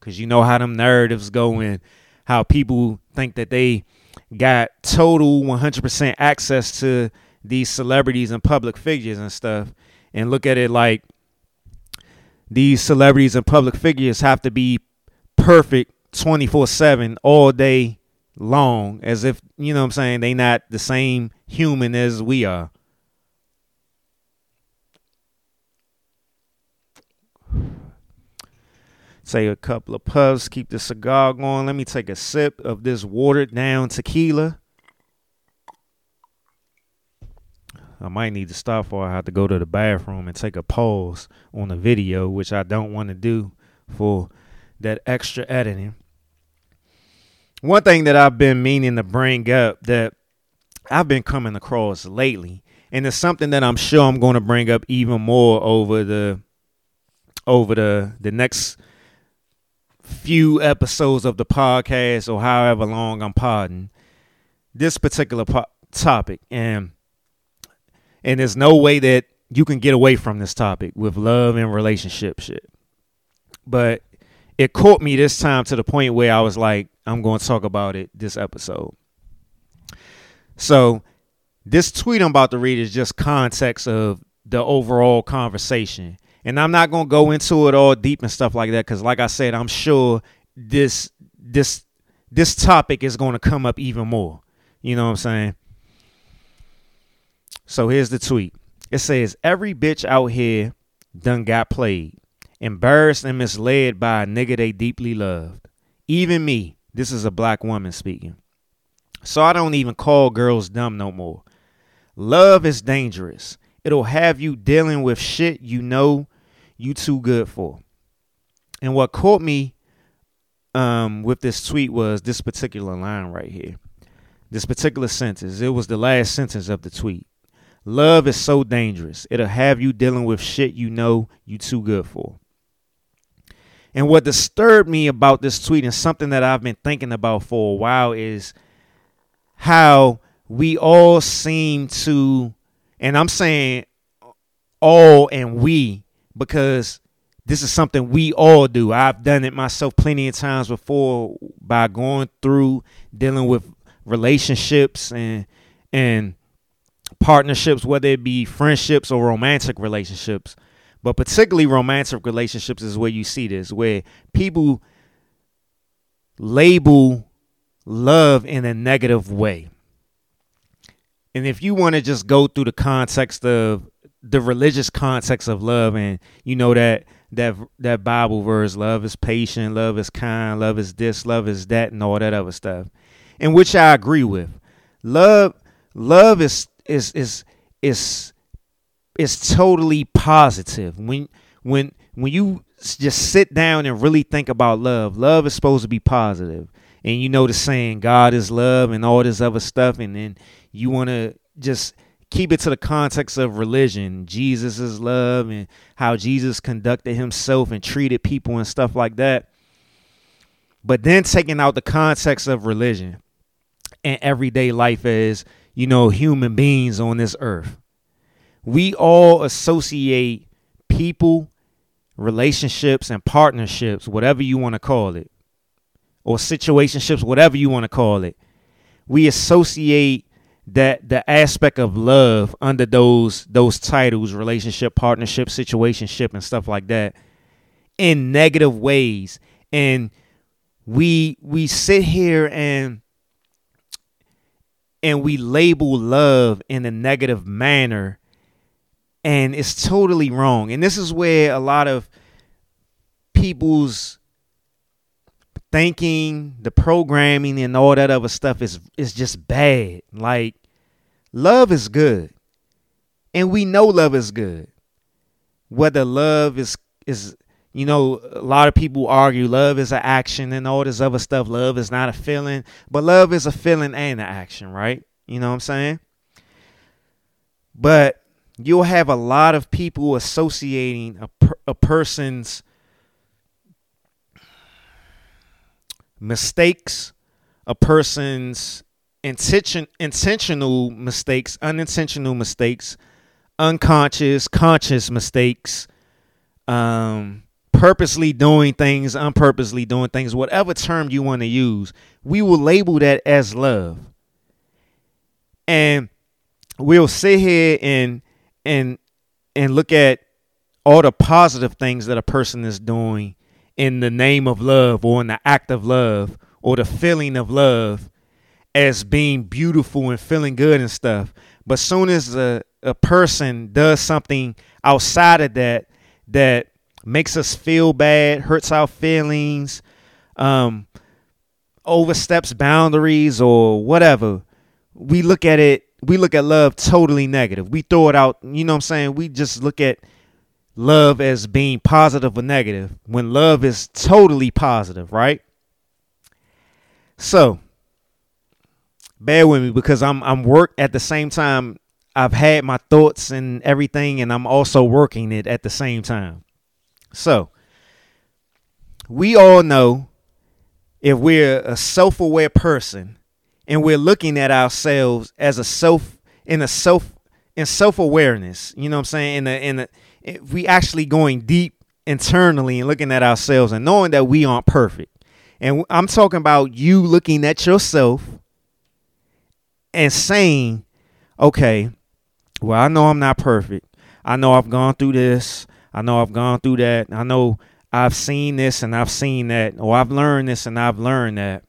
Cause you know how them narratives go and how people think that they got total 100% access to these celebrities and public figures and stuff and look at it like these celebrities and public figures have to be perfect 24/7 all day long as if you know what I'm saying they not the same human as we are Say a couple of puffs, keep the cigar going. Let me take a sip of this watered down tequila. I might need to stop or I have to go to the bathroom and take a pause on the video, which I don't want to do for that extra editing. One thing that I've been meaning to bring up that I've been coming across lately, and it's something that I'm sure I'm going to bring up even more over the over the the next few episodes of the podcast or however long I'm podding this particular po- topic and and there's no way that you can get away from this topic with love and relationship shit. But it caught me this time to the point where I was like, I'm going to talk about it this episode. So, this tweet I'm about to read is just context of the overall conversation. And I'm not going to go into it all deep and stuff like that cuz like I said, I'm sure this this this topic is going to come up even more. You know what I'm saying? So here's the tweet. It says every bitch out here done got played, embarrassed and misled by a nigga they deeply loved. Even me. This is a black woman speaking. So I don't even call girls dumb no more. Love is dangerous. It'll have you dealing with shit you know you too good for. And what caught me um, with this tweet was this particular line right here. This particular sentence. It was the last sentence of the tweet. Love is so dangerous. It'll have you dealing with shit you know you too good for. And what disturbed me about this tweet and something that I've been thinking about for a while is how we all seem to, and I'm saying all and we because this is something we all do. I've done it myself plenty of times before by going through dealing with relationships and and partnerships, whether it be friendships or romantic relationships. But particularly romantic relationships is where you see this, where people label love in a negative way. And if you want to just go through the context of the religious context of love and you know that that that Bible verse, love is patient, love is kind, love is this, love is that, and all that other stuff. In which I agree with. Love love is is is is is totally positive. When when when you just sit down and really think about love, love is supposed to be positive. And you know the saying, God is love and all this other stuff, and then you want to just keep it to the context of religion. Jesus is love and how Jesus conducted himself and treated people and stuff like that. But then taking out the context of religion and everyday life as, you know, human beings on this earth. We all associate people, relationships, and partnerships, whatever you want to call it, or situationships, whatever you want to call it. We associate that the aspect of love under those those titles relationship partnership situationship and stuff like that in negative ways and we we sit here and and we label love in a negative manner and it's totally wrong and this is where a lot of people's thinking, the programming and all that other stuff is is just bad. Like love is good. And we know love is good. Whether love is is you know, a lot of people argue love is an action and all this other stuff. Love is not a feeling, but love is a feeling and an action, right? You know what I'm saying? But you'll have a lot of people associating a, per- a person's mistakes, a person's intention intentional mistakes, unintentional mistakes, unconscious, conscious mistakes, um, purposely doing things, unpurposely doing things, whatever term you want to use, we will label that as love. And we'll sit here and and and look at all the positive things that a person is doing in the name of love or in the act of love or the feeling of love as being beautiful and feeling good and stuff. But soon as a, a person does something outside of that that makes us feel bad, hurts our feelings, um, oversteps boundaries or whatever, we look at it, we look at love totally negative. We throw it out, you know what I'm saying? We just look at love as being positive or negative when love is totally positive, right? So, bear with me because I'm I'm work at the same time. I've had my thoughts and everything, and I'm also working it at the same time. So, we all know if we're a self-aware person and we're looking at ourselves as a self in a self in self-awareness, you know what I'm saying? In a in a if we actually going deep internally and looking at ourselves and knowing that we aren't perfect. And I'm talking about you looking at yourself and saying, okay, well, I know I'm not perfect. I know I've gone through this. I know I've gone through that. I know I've seen this and I've seen that. Or I've learned this and I've learned that.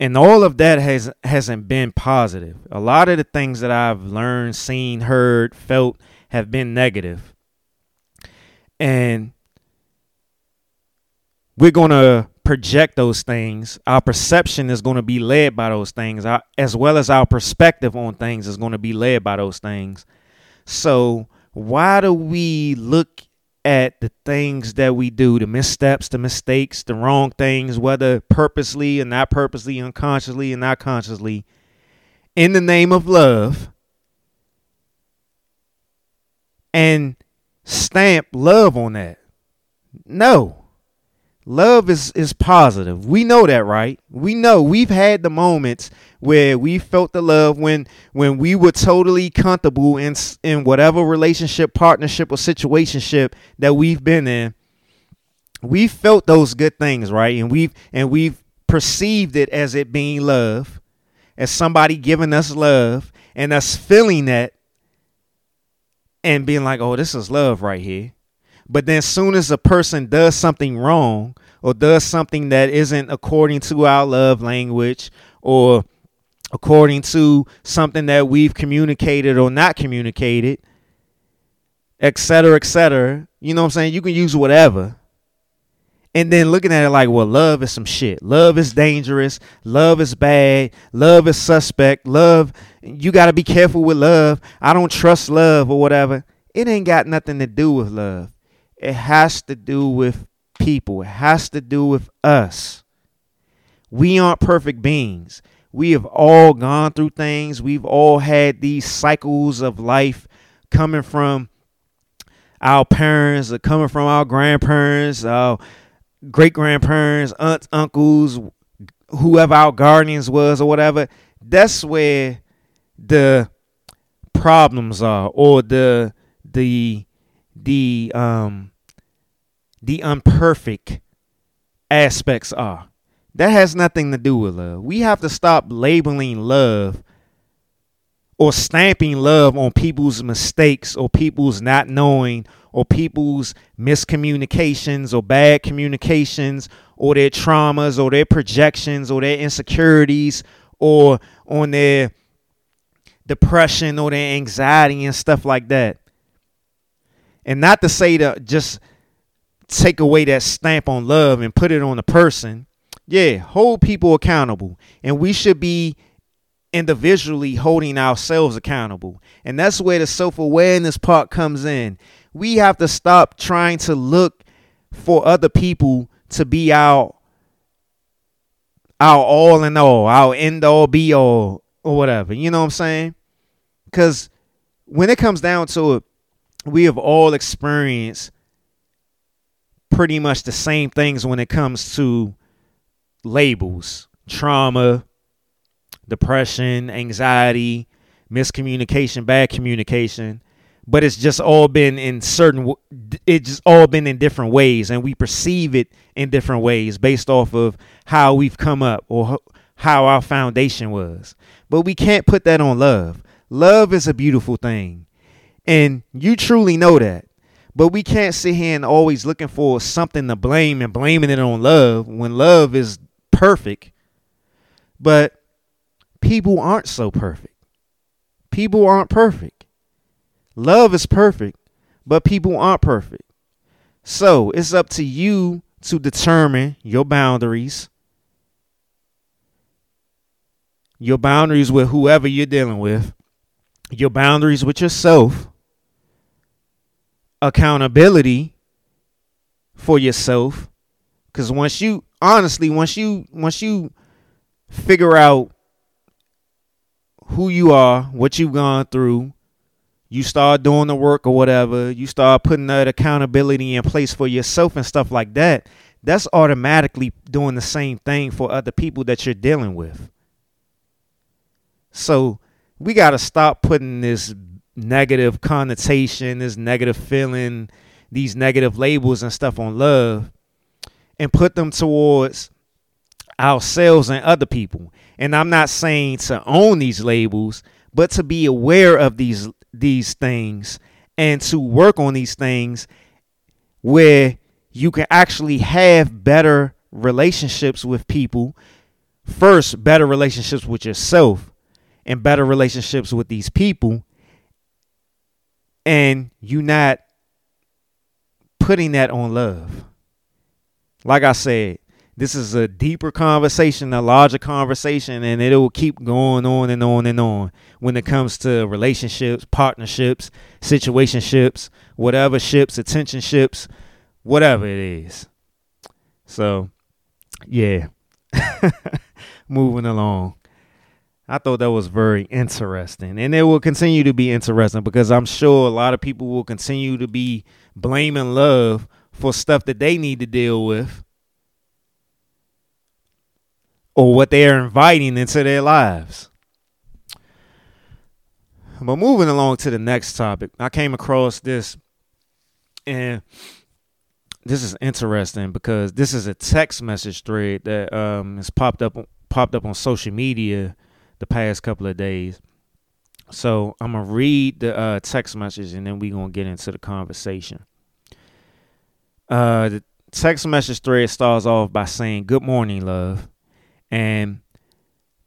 And all of that has hasn't been positive. A lot of the things that I've learned, seen, heard, felt have been negative. And we're going to project those things. Our perception is going to be led by those things, as well as our perspective on things is going to be led by those things. So, why do we look at the things that we do, the missteps, the mistakes, the wrong things, whether purposely and not purposely, unconsciously and not consciously, in the name of love? and stamp love on that. No. Love is is positive. We know that, right? We know we've had the moments where we felt the love when when we were totally comfortable in in whatever relationship, partnership or situationship that we've been in. We felt those good things, right? And we've and we've perceived it as it being love. as somebody giving us love and us feeling that and being like, oh, this is love right here. But then, as soon as a person does something wrong or does something that isn't according to our love language or according to something that we've communicated or not communicated, et cetera, et cetera, you know what I'm saying? You can use whatever. And then looking at it like, well, love is some shit. Love is dangerous. Love is bad. Love is suspect. Love, you got to be careful with love. I don't trust love or whatever. It ain't got nothing to do with love. It has to do with people, it has to do with us. We aren't perfect beings. We have all gone through things. We've all had these cycles of life coming from our parents, or coming from our grandparents, our great grandparents, aunts, uncles, whoever our guardians was or whatever. That's where the problems are, or the the the um the imperfect aspects are. That has nothing to do with love. We have to stop labeling love or stamping love on people's mistakes or people's not knowing or people's miscommunications or bad communications or their traumas or their projections or their insecurities or on their depression or their anxiety and stuff like that. And not to say to just take away that stamp on love and put it on the person. Yeah, hold people accountable. And we should be individually holding ourselves accountable. And that's where the self awareness part comes in. We have to stop trying to look for other people to be our our all in all, our end all be all, or whatever. You know what I'm saying? Because when it comes down to it, we have all experienced pretty much the same things when it comes to labels trauma, depression, anxiety, miscommunication, bad communication. But it's just all been in certain, it's just all been in different ways, and we perceive it in different ways based off of how we've come up or how our foundation was. But we can't put that on love. Love is a beautiful thing. And you truly know that. But we can't sit here and always looking for something to blame and blaming it on love when love is perfect. But people aren't so perfect. People aren't perfect. Love is perfect, but people aren't perfect. So it's up to you to determine your boundaries. Your boundaries with whoever you're dealing with, your boundaries with yourself, accountability for yourself. Because once you honestly once you once you figure out who you are what you've gone through you start doing the work or whatever you start putting that accountability in place for yourself and stuff like that that's automatically doing the same thing for other people that you're dealing with. So we got to stop putting this negative connotation, this negative feeling, these negative labels and stuff on love and put them towards ourselves and other people. And I'm not saying to own these labels, but to be aware of these these things and to work on these things where you can actually have better relationships with people. First, better relationships with yourself and better relationships with these people and you not putting that on love. Like I said, this is a deeper conversation, a larger conversation, and it will keep going on and on and on when it comes to relationships, partnerships, situationships, whatever ships, attentionships, whatever it is. So, yeah, [laughs] moving along. I thought that was very interesting. And it will continue to be interesting because I'm sure a lot of people will continue to be blaming love for stuff that they need to deal with or what they are inviting into their lives. But moving along to the next topic, I came across this and this is interesting because this is a text message thread that um has popped up popped up on social media the past couple of days. So I'm gonna read the uh, text message and then we're gonna get into the conversation. Uh, the text message thread starts off by saying "Good morning, love," and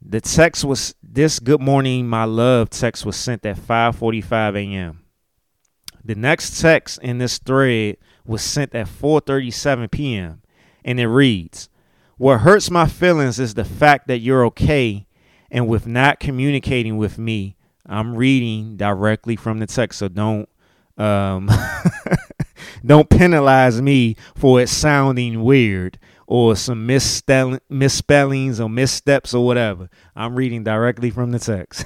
the text was this "Good morning, my love" text was sent at 5:45 a.m. The next text in this thread was sent at 4:37 p.m. and it reads, "What hurts my feelings is the fact that you're okay and with not communicating with me I'm reading directly from the text, so don't um, [laughs] don't penalize me for it sounding weird or some misspell- misspellings or missteps or whatever. I'm reading directly from the text.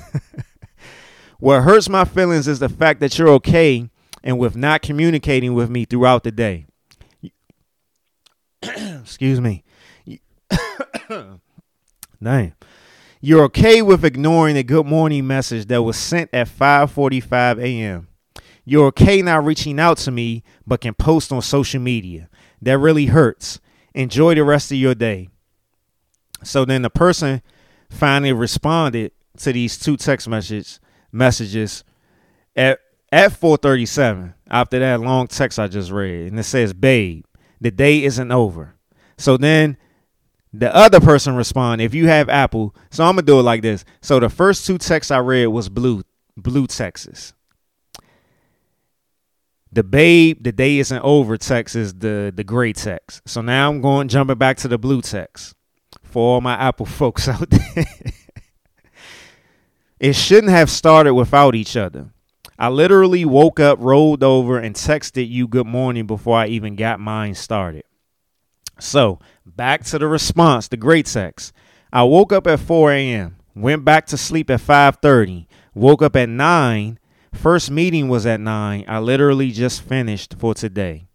[laughs] what hurts my feelings is the fact that you're okay and with not communicating with me throughout the day. [coughs] Excuse me. [coughs] Damn. You're okay with ignoring a good morning message that was sent at 5:45 a.m. You're okay not reaching out to me but can post on social media. That really hurts. Enjoy the rest of your day. So then the person finally responded to these two text messages messages at at 4:37 after that long text I just read and it says, "Babe, the day isn't over." So then the other person respond if you have Apple. So I'm gonna do it like this. So the first two texts I read was blue, blue Texas. The babe, the day isn't over text is the the gray text. So now I'm going jumping back to the blue text for all my Apple [laughs] folks out there. it shouldn't have started without each other. I literally woke up, rolled over, and texted you good morning before I even got mine started. So back to the response, the great sex. I woke up at 4 a.m., went back to sleep at 5:30, woke up at 9. First meeting was at 9. I literally just finished for today.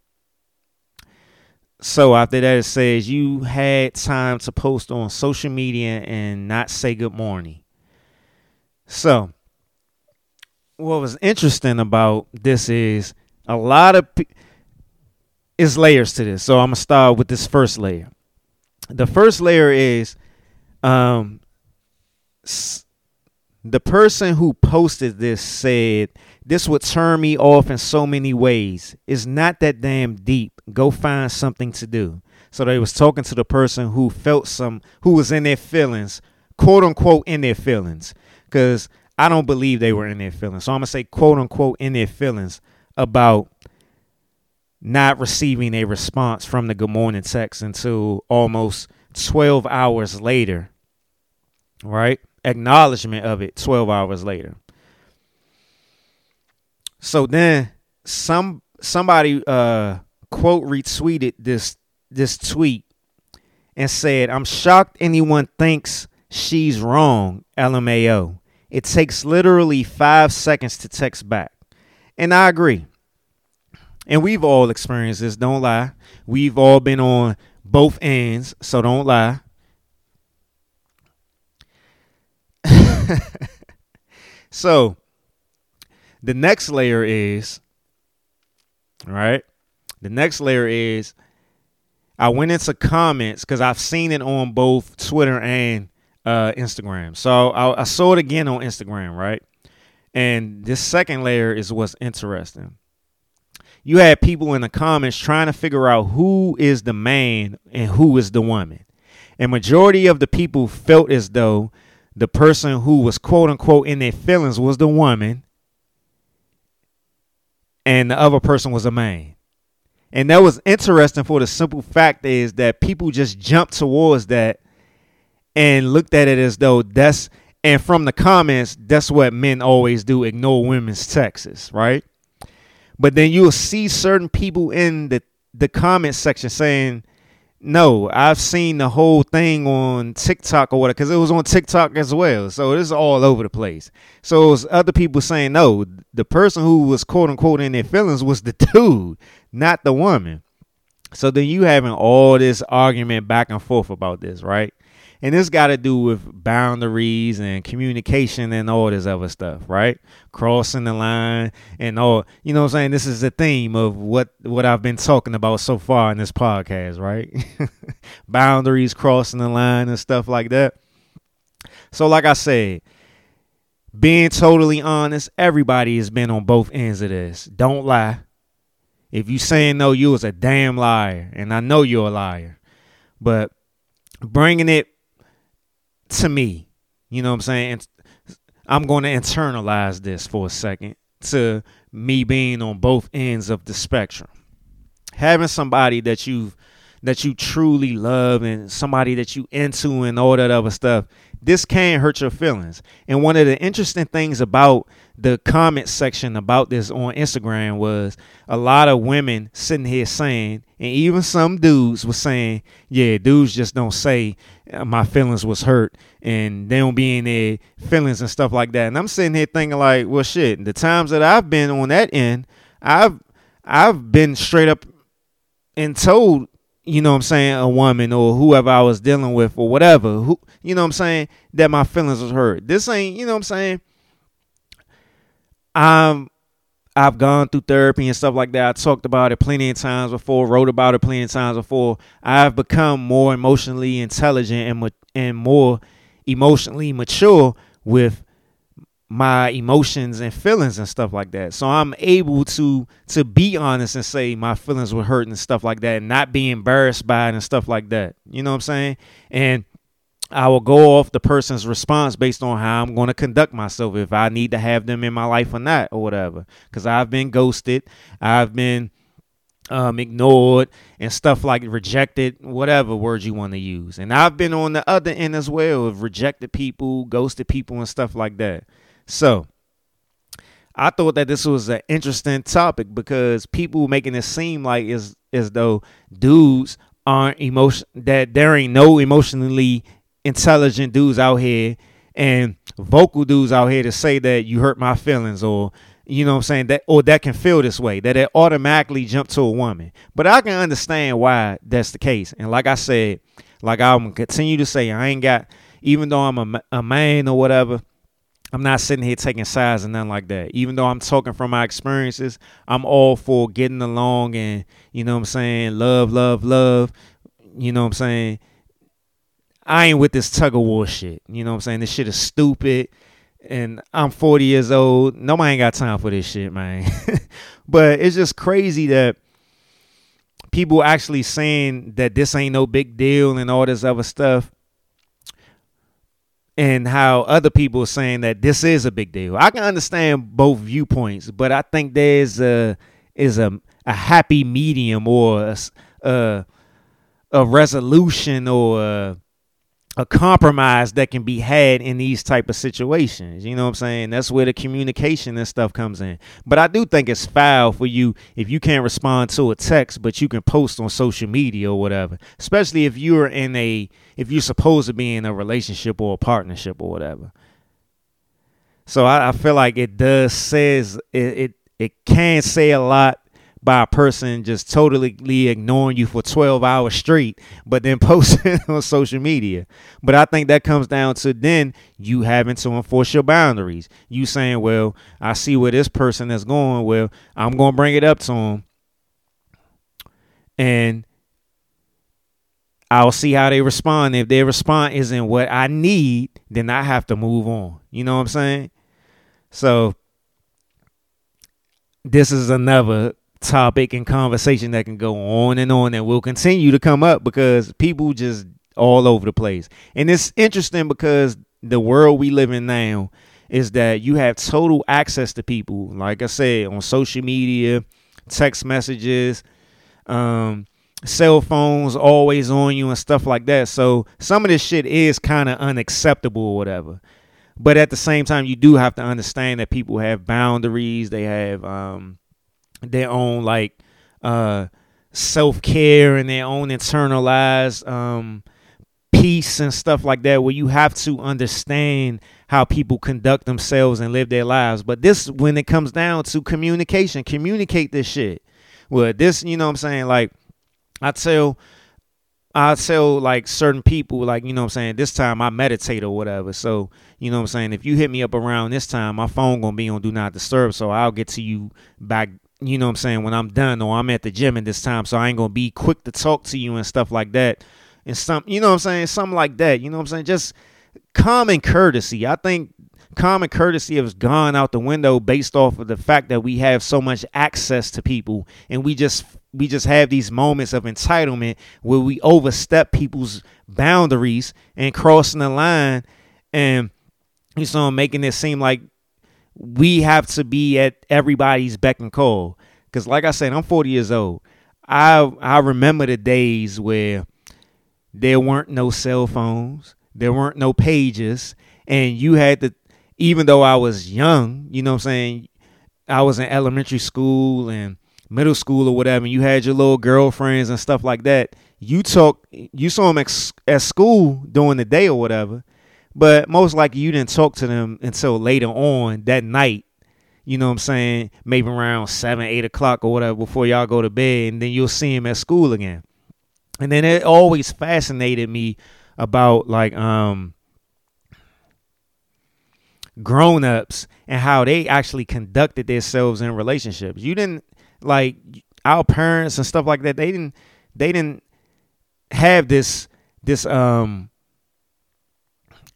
So after that, it says you had time to post on social media and not say good morning. So, what was interesting about this is a lot of pe- is layers to this. So I'm gonna start with this first layer. The first layer is um s- the person who posted this said this would turn me off in so many ways. It's not that damn deep. Go find something to do. So they was talking to the person who felt some who was in their feelings, quote unquote in their feelings. Cause I don't believe they were in their feelings. So I'm gonna say quote unquote in their feelings about not receiving a response from the good morning text until almost 12 hours later. Right? Acknowledgement of it 12 hours later. So then some somebody uh quote retweeted this this tweet and said, "I'm shocked anyone thinks she's wrong." LMAO. It takes literally 5 seconds to text back. And I agree. And we've all experienced this, don't lie. We've all been on both ends, so don't lie. [laughs] so the next layer is right. The next layer is I went into comments because I've seen it on both Twitter and uh, Instagram. So I, I saw it again on Instagram, right? And this second layer is what's interesting you had people in the comments trying to figure out who is the man and who is the woman. And majority of the people felt as though the person who was quote unquote in their feelings was the woman and the other person was a man. And that was interesting for the simple fact is that people just jumped towards that and looked at it as though that's and from the comments, that's what men always do, ignore women's texts, right? But then you'll see certain people in the the comment section saying, "No, I've seen the whole thing on TikTok or whatever, because it was on TikTok as well. So it's all over the place. So it was other people saying, "No, the person who was quote unquote in their feelings was the [laughs] dude, not the woman." So then you having all this argument back and forth about this, right? And this got to do with boundaries and communication and all this other stuff, right? Crossing the line and all, you know what I'm saying? This is the theme of what what I've been talking about so far in this podcast, right? [laughs] boundaries, crossing the line and stuff like that. So, like I said, being totally honest, everybody has been on both ends of this. Don't lie. If you saying no, you was a damn liar, and I know you're a liar. But bringing it to me, you know what I'm saying? I'm going to internalize this for a second to me being on both ends of the spectrum. Having somebody that you've that you truly love and somebody that you into and all that other stuff, this can hurt your feelings. And one of the interesting things about the comment section about this on Instagram was a lot of women sitting here saying, and even some dudes were saying, yeah, dudes just don't say uh, my feelings was hurt and they don't be in their feelings and stuff like that. And I'm sitting here thinking like, well, shit, the times that I've been on that end, I've I've been straight up and told you know what I'm saying, a woman or whoever I was dealing with or whatever, who you know what I'm saying, that my feelings was hurt. This ain't, you know what I'm saying? I'm I've gone through therapy and stuff like that. I talked about it plenty of times before, wrote about it plenty of times before. I've become more emotionally intelligent and and more emotionally mature with my emotions and feelings and stuff like that. So I'm able to to be honest and say my feelings were hurt and stuff like that and not be embarrassed by it and stuff like that. You know what I'm saying? And I will go off the person's response based on how I'm going to conduct myself if I need to have them in my life or not or whatever. Cuz I've been ghosted, I've been um, ignored and stuff like rejected, whatever words you want to use. And I've been on the other end as well of rejected people, ghosted people, and stuff like that. So I thought that this was an interesting topic because people making it seem like as as though dudes aren't emotion that there ain't no emotionally intelligent dudes out here and vocal dudes out here to say that you hurt my feelings or you know what I'm saying that or that can feel this way that it automatically jump to a woman. But I can understand why that's the case. And like I said, like I'm continue to say I ain't got even though I'm a, a man or whatever I'm not sitting here taking sides and nothing like that. Even though I'm talking from my experiences, I'm all for getting along and, you know what I'm saying, love, love, love. You know what I'm saying? I ain't with this tug of war shit. You know what I'm saying? This shit is stupid. And I'm 40 years old. Nobody ain't got time for this shit, man. [laughs] but it's just crazy that people actually saying that this ain't no big deal and all this other stuff and how other people are saying that this is a big deal. I can understand both viewpoints, but I think there's a is a a happy medium or a a, a resolution or a, a compromise that can be had in these type of situations. You know what I'm saying? That's where the communication and stuff comes in. But I do think it's foul for you if you can't respond to a text, but you can post on social media or whatever. Especially if you're in a if you're supposed to be in a relationship or a partnership or whatever. So I, I feel like it does says it, it it can say a lot by a person just totally ignoring you for 12 hours straight, but then [laughs] posting on social media. But I think that comes down to then you having to enforce your boundaries. You saying, well, I see where this person is going. Well, I'm going to bring it up to him. And I'll see how they respond. If their response isn't what I need, then I have to move on. You know what I'm saying? So this is another topic and conversation that can go on and on and will continue to come up because people just all over the place. And it's interesting because the world we live in now is that you have total access to people, like I said, on social media, text messages, um, cell phones always on you and stuff like that. So some of this shit is kind of unacceptable or whatever. But at the same time, you do have to understand that people have boundaries. They have um, their own like uh, self care and their own internalized um, peace and stuff like that, where you have to understand how people conduct themselves and live their lives. But this, when it comes down to communication, communicate this shit. Well, this, you know what I'm saying? Like, I tell. I tell like certain people, like, you know I'm saying, this time I meditate or whatever. So, you know what I'm saying, if you hit me up around this time, my phone gonna be on do not disturb. So I'll get to you back you know what I'm saying, when I'm done or I'm at the gym in this time, so I ain't gonna be quick to talk to you and stuff like that. And some you know what I'm saying, something like that. You know what I'm saying? Just common courtesy. I think common courtesy has gone out the window based off of the fact that we have so much access to people and we just we just have these moments of entitlement where we overstep people's boundaries and crossing the line and you know making it seem like we have to be at everybody's beck and call. Because like i said i'm 40 years old. I i remember the days where there weren't no cell phones there weren't no pages and you had to even though i was young you know what i'm saying i was in elementary school and middle school or whatever, and you had your little girlfriends and stuff like that, you talk, you saw them at, at school during the day or whatever, but most likely you didn't talk to them until later on that night. You know what I'm saying? Maybe around seven, eight o'clock or whatever before y'all go to bed, and then you'll see him at school again. And then it always fascinated me about like um grown ups and how they actually conducted themselves in relationships. You didn't like our parents and stuff like that they didn't they didn't have this this um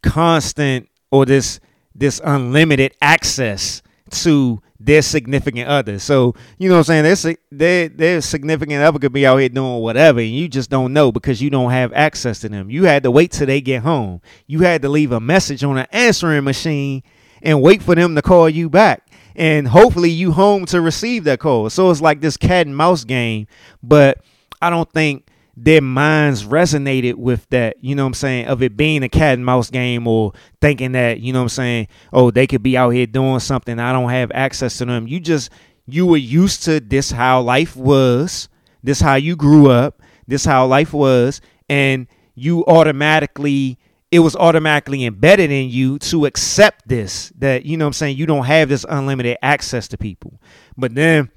constant or this this unlimited access to their significant other. So, you know what I'm saying? Their, their, their significant other could be out here doing whatever, and you just don't know because you don't have access to them. You had to wait till they get home. You had to leave a message on an answering machine and wait for them to call you back and hopefully you home to receive that call. So it's like this cat and mouse game, but I don't think their minds resonated with that, you know what I'm saying, of it being a cat and mouse game or thinking that, you know what I'm saying, oh, they could be out here doing something. I don't have access to them. You just, you were used to this how life was, this how you grew up, this how life was, and you automatically it was automatically embedded in you to accept this that you know what I'm saying you don't have this unlimited access to people. But then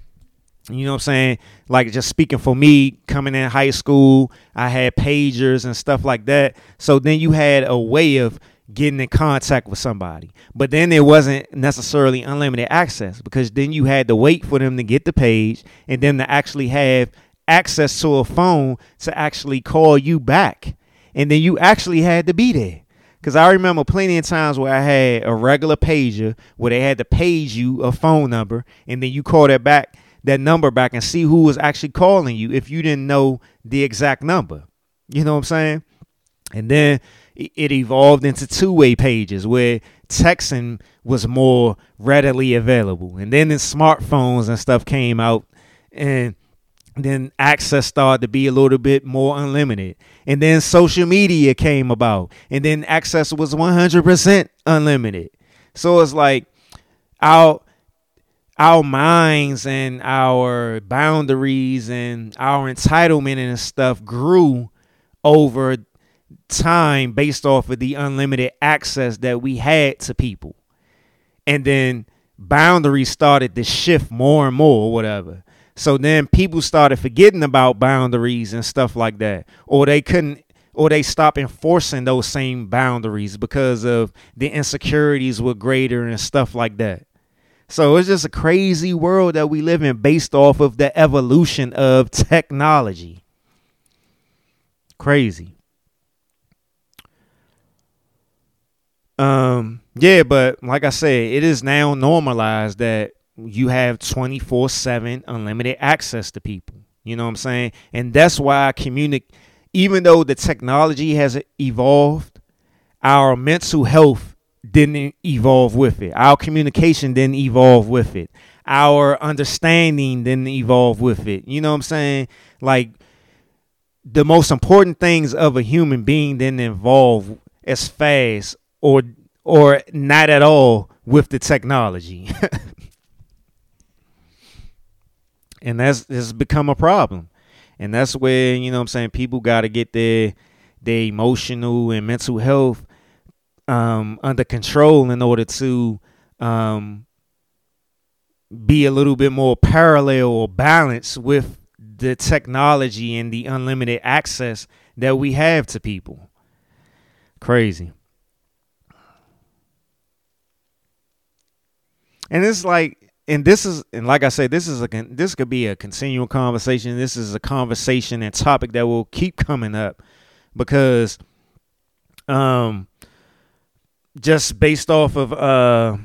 you know what I'm saying? Like just speaking for me, coming in high school, I had pagers and stuff like that. So then you had a way of getting in contact with somebody. But then there wasn't necessarily unlimited access because then you had to wait for them to get the page and then to actually have access to a phone to actually call you back and then you actually had to be there. Cause I remember plenty of times where I had a regular pager where they had to page you a phone number, and then you call that back that number back and see who was actually calling you if you didn't know the exact number. You know what I'm saying? And then it evolved into two-way pages where texting was more readily available. And then the smartphones and stuff came out and then access started to be a little bit more unlimited and then social media came about and then access was 100% unlimited so it's like our our minds and our boundaries and our entitlement and stuff grew over time based off of the unlimited access that we had to people. And then boundaries started to shift more and more whatever. So then people started forgetting about boundaries and stuff like that, or they couldn't, or they stopped enforcing those same boundaries because of the insecurities were greater and stuff like that. So it's just a crazy world that we live in based off of the evolution of technology. Crazy. Um, yeah, but like I said, it is now normalized that you have 24 7 unlimited access to people. You know what I'm saying? And that's why I communicate, even though the technology has evolved, our mental health didn't evolve with it. Our communication didn't evolve with it. Our understanding didn't evolve with it. You know what I'm saying? Like the most important things of a human being didn't evolve as fast or or not at all with the technology. [laughs] and that's has become a problem and that's where you know i'm saying people got to get their their emotional and mental health um, under control in order to um, be a little bit more parallel or balanced with the technology and the unlimited access that we have to people crazy and it's like and this is and like I said, this is a this could be a continual conversation. This is a conversation and topic that will keep coming up because um just based off of uh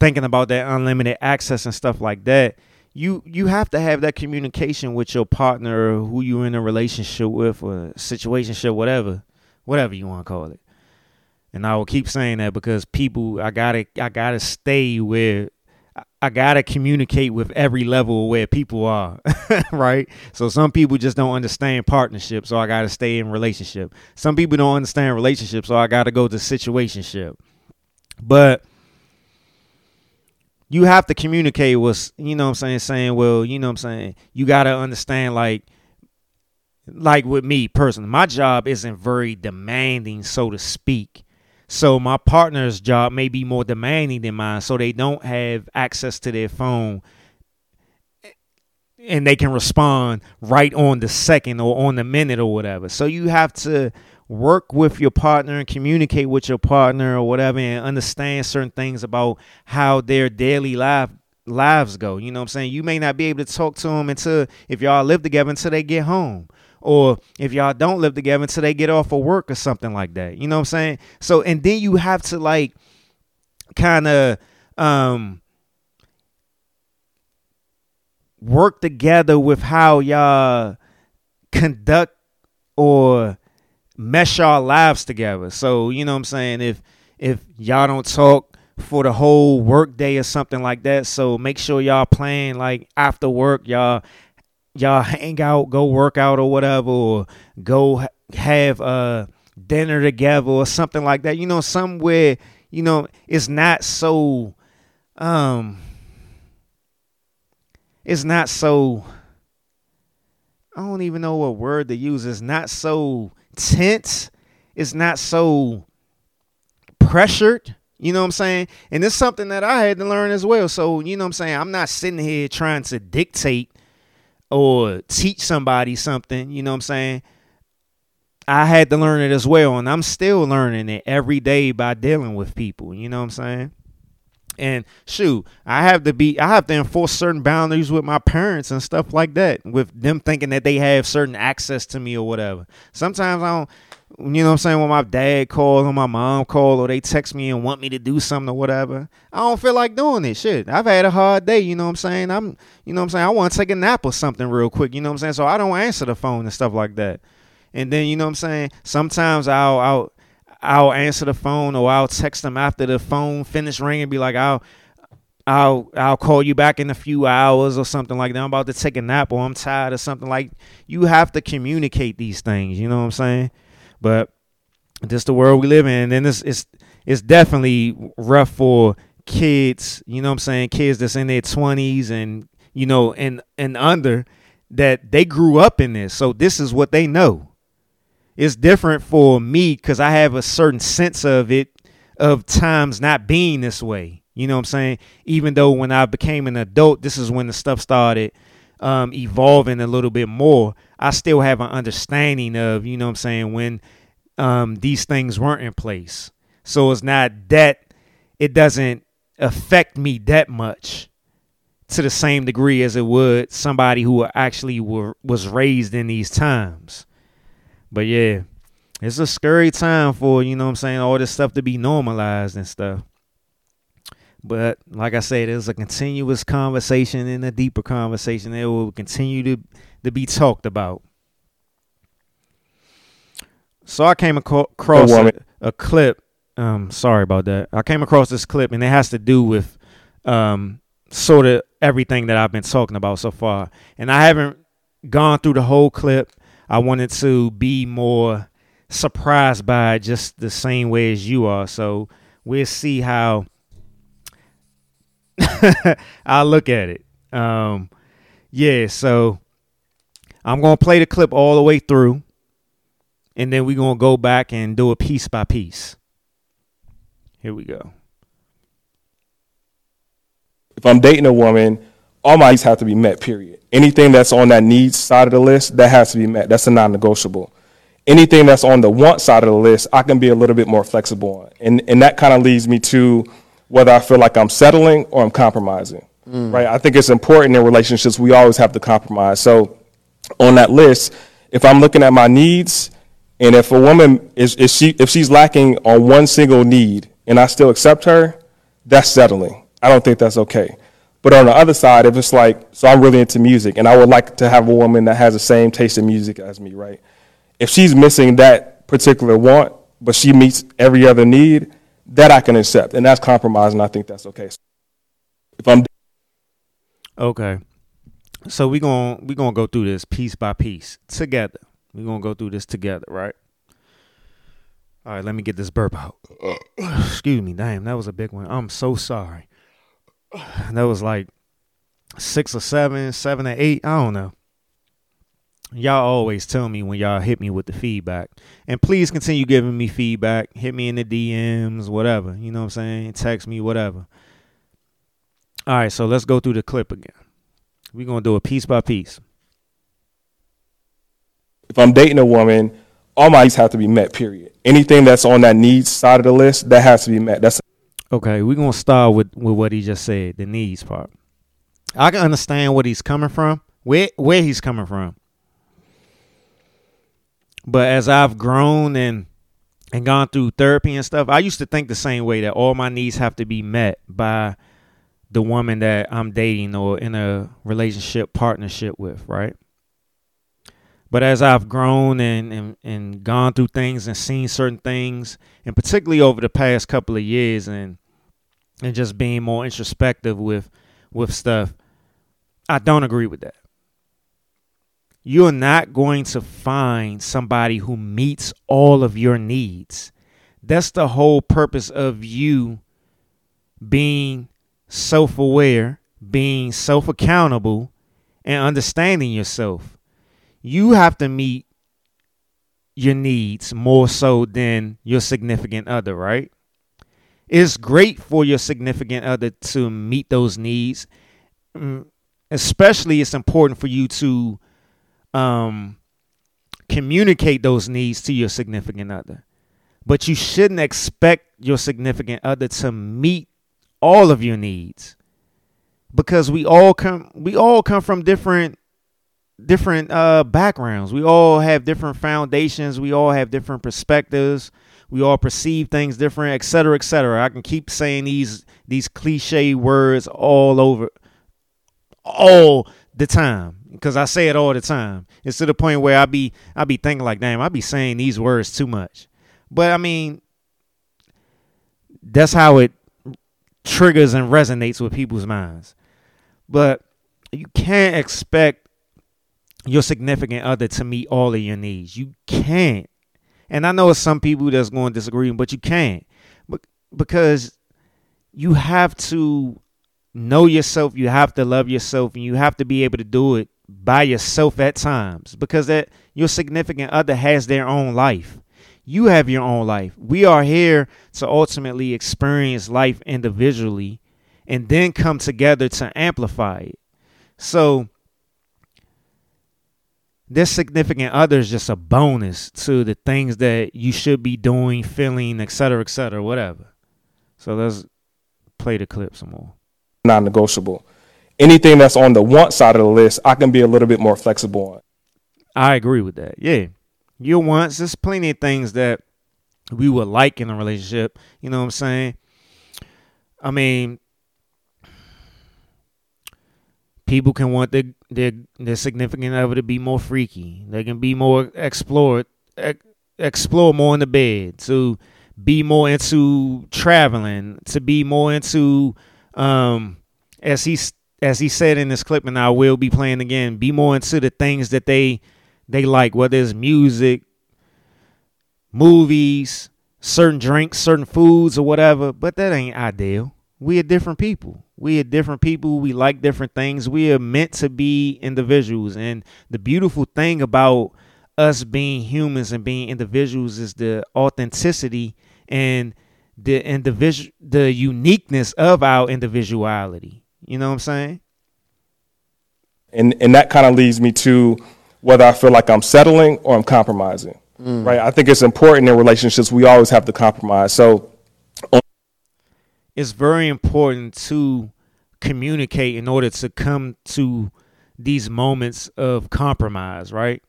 thinking about that unlimited access and stuff like that, you you have to have that communication with your partner or who you're in a relationship with or situationship, whatever, whatever you want to call it. And I will keep saying that because people, I gotta, I gotta stay where I gotta communicate with every level where people are, [laughs] right? So some people just don't understand partnership, so I gotta stay in relationship. Some people don't understand relationship, so I gotta go to situationship. But you have to communicate with, you know what I'm saying, saying, well, you know what I'm saying, you gotta understand like like with me personally, my job isn't very demanding, so to speak. So my partner's job may be more demanding than mine, so they don't have access to their phone and they can respond right on the second or on the minute or whatever. So you have to work with your partner and communicate with your partner or whatever and understand certain things about how their daily life lives go. You know what I'm saying? You may not be able to talk to them until if y'all live together until they get home or if y'all don't live together until they get off of work or something like that. You know what I'm saying? So and then you have to like kind of um work together with how y'all conduct or mesh our lives together. So, you know what I'm saying? If if y'all don't talk for the whole work day or something like that, so make sure y'all plan like after work, y'all y'all hang out, go work out or whatever, or go have a dinner together or something like that. You know, somewhere, you know, it's not so um it's not so I don't even know what word to use. It's not so tense. It's not so pressured. You know what I'm saying? And it's something that I had to learn as well. So, you know what I'm saying? I'm not sitting here trying to dictate or teach somebody something, you know what I'm saying? I had to learn it as well, and I'm still learning it every day by dealing with people, you know what I'm saying? And shoot, I have to be I have to enforce certain boundaries with my parents and stuff like that, with them thinking that they have certain access to me or whatever. Sometimes I don't you know what I'm saying, when my dad calls or my mom calls or they text me and want me to do something or whatever, I don't feel like doing this Shit. I've had a hard day, you know what I'm saying? I'm you know what I'm saying, I want to take a nap or something real quick, you know what I'm saying? So I don't answer the phone and stuff like that. And then you know what I'm saying? Sometimes I'll I'll I'll answer the phone or I'll text them after the phone finish ringing, be like, I'll I'll I'll call you back in a few hours or something like that. I'm about to take a nap or I'm tired or something like you have to communicate these things, you know what I'm saying? But this the world we live in. And it's it's it's definitely rough for kids, you know what I'm saying? Kids that's in their twenties and you know, and and under that they grew up in this. So this is what they know. It's different for me because I have a certain sense of it of times not being this way. You know what I'm saying? Even though when I became an adult, this is when the stuff started um, evolving a little bit more. I still have an understanding of, you know what I'm saying, when um, these things weren't in place. So it's not that it doesn't affect me that much to the same degree as it would somebody who actually were was raised in these times. But yeah, it's a scary time for, you know what I'm saying, all this stuff to be normalized and stuff. But like I said, it's a continuous conversation and a deeper conversation that will continue to, to be talked about. So I came across a, a, clip. Um, sorry about that. I came across this clip, and it has to do with um, sort of everything that I've been talking about so far. And I haven't gone through the whole clip. I wanted to be more surprised by it just the same way as you are. So we'll see how [laughs] I'll look at it. Um, yeah, so I'm gonna play the clip all the way through, and then we're gonna go back and do it piece by piece. Here we go. If I'm dating a woman, all my needs have to be met. Period. Anything that's on that needs side of the list that has to be met. That's a non-negotiable. Anything that's on the want side of the list, I can be a little bit more flexible on, and and that kind of leads me to whether I feel like I'm settling or I'm compromising. Mm. Right? I think it's important in relationships we always have to compromise. So on that list, if I'm looking at my needs And if a woman is, is she if she's lacking on one single need and I still accept her, that's settling. I don't think that's okay. But on the other side, if it's like, so I'm really into music and I would like to have a woman that has the same taste in music as me, right? If she's missing that particular want, but she meets every other need, that I can accept. And that's compromise, and I think that's okay. If I'm Okay. So we're going to we're going to go through this piece by piece together. We're going to go through this together, right? All right, let me get this burp out. Uh. [sighs] Excuse me. Damn, that was a big one. I'm so sorry. [sighs] That was like 6 or 7, 7 or 8, I don't know. Y'all always tell me when y'all hit me with the feedback. And please continue giving me feedback. Hit me in the DMs, whatever. You know what I'm saying? Text me, whatever. All right, so let's go through the clip again. We're going to do it piece by piece. If I'm dating a woman, all my needs have to be met, period. Anything that's on that needs side of the list, that has to be met. That's Okay, we're gonna start with, with what he just said, the needs part. I can understand what he's coming from, where where he's coming from. But as I've grown and and gone through therapy and stuff, I used to think the same way that all my needs have to be met by the woman that I'm dating or in a relationship partnership with, right? But as I've grown and, and, and gone through things and seen certain things, and particularly over the past couple of years and and just being more introspective with with stuff, I don't agree with that. You're not going to find somebody who meets all of your needs. That's the whole purpose of you being self aware, being self accountable, and understanding yourself. You have to meet your needs more so than your significant other, right? It's great for your significant other to meet those needs. Mm, Especially, it's important for you to um, communicate those needs to your significant other. But you shouldn't expect your significant other to meet all of your needs because we all come we all come from different different uh backgrounds. We all have different foundations, we all have different perspectives, we all perceive things different, et cetera, et cetera. I can keep saying these these cliche words all over all the time because I say it all the time. It's to the point where I be I be thinking like, damn, I be saying these words too much. But I mean, that's how it triggers and resonates with people's minds. But you can't expect your significant other to meet all of your needs. You can't. And I know some people that's going to disagree, but you can't. But because you have to know yourself, you have to love yourself, and you have to be able to do it by yourself at times because that your significant other has their own life. You have your own life. We are here to ultimately experience life individually and then come together to amplify it. So this significant other is just a bonus to the things that you should be doing, feeling, etc., cetera, et cetera, whatever. So let's play the clip some more. non-negotiable. Anything that's on the want side of the list, I can be a little bit more flexible on. I agree with that. Yeah. Your wants, there's plenty of things that we would like in a relationship. You know what I'm saying? I mean, people can want their their, their significant other to be more freaky. They can be more explore ex- explore more in the bed, to be more into traveling, to be more into um as he as he said in this clip and I will be playing again, be more into the things that they they like, whether it's music, movies, certain drinks, certain foods, or whatever. But that ain't ideal. We are different people. We are different people. We like different things. We are meant to be individuals. And the beautiful thing about us being humans and being individuals is the authenticity and the individual the uniqueness of our individuality. You know what I'm saying? and and that kind of leads me to whether I feel like I'm settling or I'm compromising. Mm. Right? I think it's important in relationships we always have to compromise. So it's very important to communicate in order to come to these moments of compromise, right?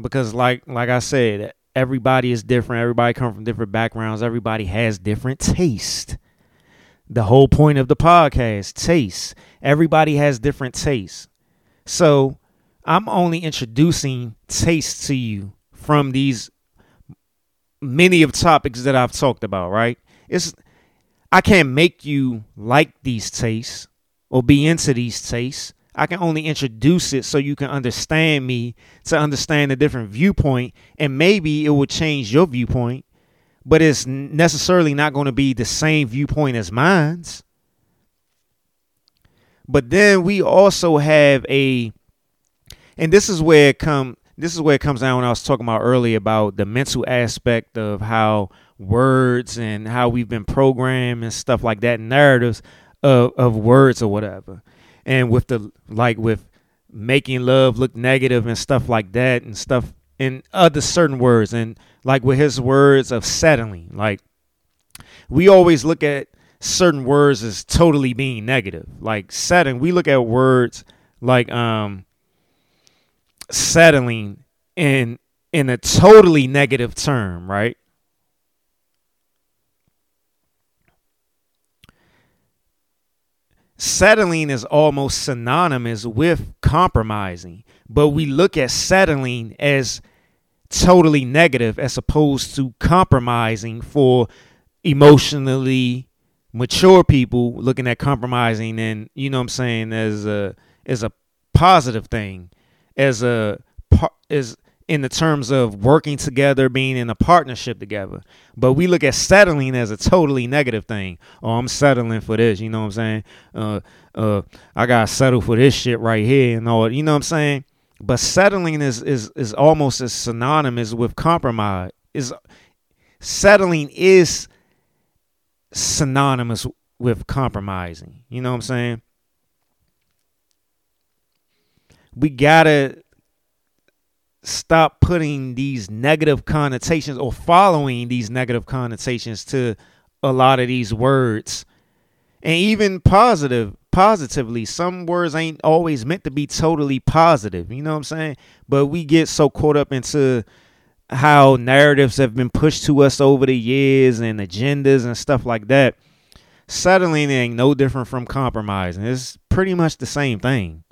Because like like I said, everybody is different. Everybody come from different backgrounds. Everybody has different taste. The whole point of the podcast, taste. Everybody has different tastes. So I'm only introducing taste to you from these many of topics that I've talked about, right? It's I can't make you like these tastes or be into these tastes. I can only introduce it so you can understand me, to understand a different viewpoint, and maybe it will change your viewpoint, but it's necessarily not going to be the same viewpoint as mine's. But then we also have a and this is where it come this is where it comes down when I was talking about earlier about the mental aspect of how words and how we've been programmed and stuff like that, narratives of, of words or whatever. And with the like with making love look negative and stuff like that and stuff and other certain words and like with his words of settling like we always look at certain words as totally being negative. Like settling we look at words like um settling in in a totally negative term right settling is almost synonymous with compromising, but we look at settling as totally negative as opposed to compromising for emotionally mature people looking at compromising and you know what I'm saying as a as a positive thing as a as in the terms of working together, being in a partnership together. But we look at settling as a totally negative thing. Oh, I'm settling for this. You know what I'm saying? Uh, uh, I gotta settle for this shit right here and all. You know what I'm saying? But settling is is is almost as synonymous with compromise. Is settling is synonymous with compromising. You know what I'm saying? We gotta stop putting these negative connotations or following these negative connotations to a lot of these words. And even positive positively some words ain't always meant to be totally positive you know what i'm saying? But we get so caught up into how narratives have been pushed to us over the years and agendas and stuff like that. Settling ain't no different from compromising. It's pretty much the same thing.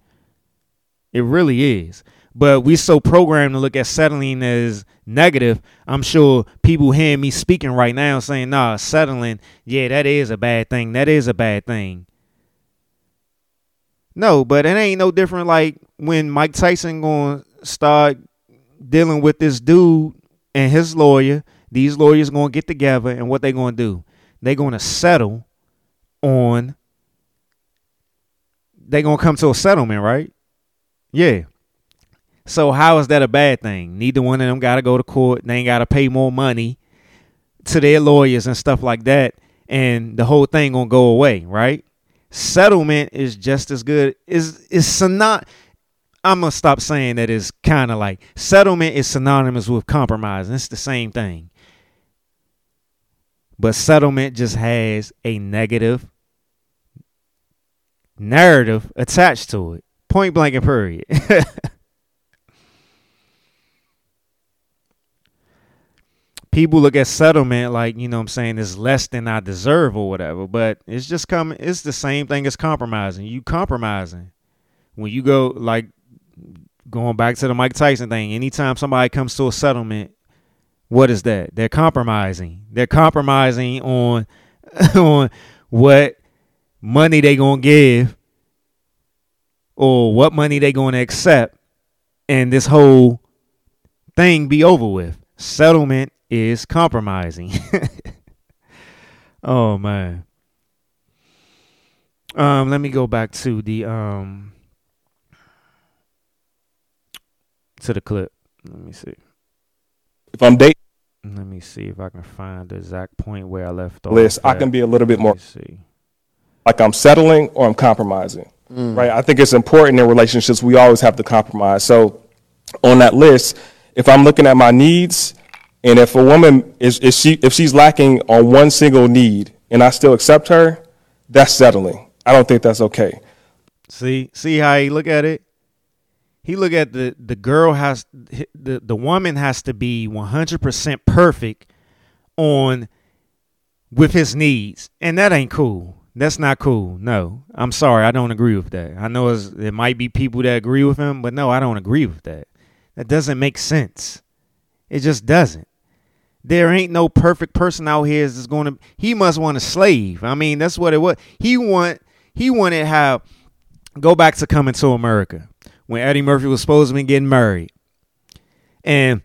It really is but we so programmed to look at settling as negative. I'm sure people hearing me speaking right now saying, nah, settling, yeah, that is a bad thing. That is a bad thing. No, but it ain't no different like when Mike Tyson gonna start dealing with this dude and his lawyer. These lawyers gonna get together and what they gonna do? They gonna settle on they gonna come to a settlement, right? Yeah. So how is that a bad thing? Neither one of them got to go to court. They ain't got to pay more money to their lawyers and stuff like that, and the whole thing gonna go away, right? Settlement is just as good. Is is not. I'm gonna stop saying that. Is kind of like settlement is synonymous with compromise. It's the same thing, but settlement just has a negative narrative attached to it. Point blank and period. [laughs] people look at settlement like, you know I'm saying, it's less than I deserve or whatever. But it's just coming it's the same thing as compromising. You compromising. When you go like going back to the Mike Tyson thing, anytime somebody comes to a settlement, what is that? They're compromising. They're compromising on [laughs] on what money they gonna give or what money they gonna accept and this whole thing be over with. Settlement is compromising. [laughs] oh man. Um, let me go back to the um to the clip. Let me see. If I'm dating, let me see if I can find the exact point where I left off. List, I can be a little bit more see. like I'm settling or I'm compromising. Mm. Right? I think it's important in relationships we always have to compromise. So on that list, if I'm looking at my needs and if a woman is, is she if she's lacking on one single need and I still accept her, that's settling. I don't think that's okay. See, see how he look at it? he look at the the girl has the the woman has to be 100% perfect on with his needs. And that ain't cool. That's not cool. No. I'm sorry. I don't agree with that. I know there might be people that agree with him but no i don't agree with that. That doesn't make sense. It just doesn't there ain't no perfect person out here that's going to he must want a slave i mean that's what it was he want he wanted how go back to coming to america when eddie murphy was supposed to be getting married and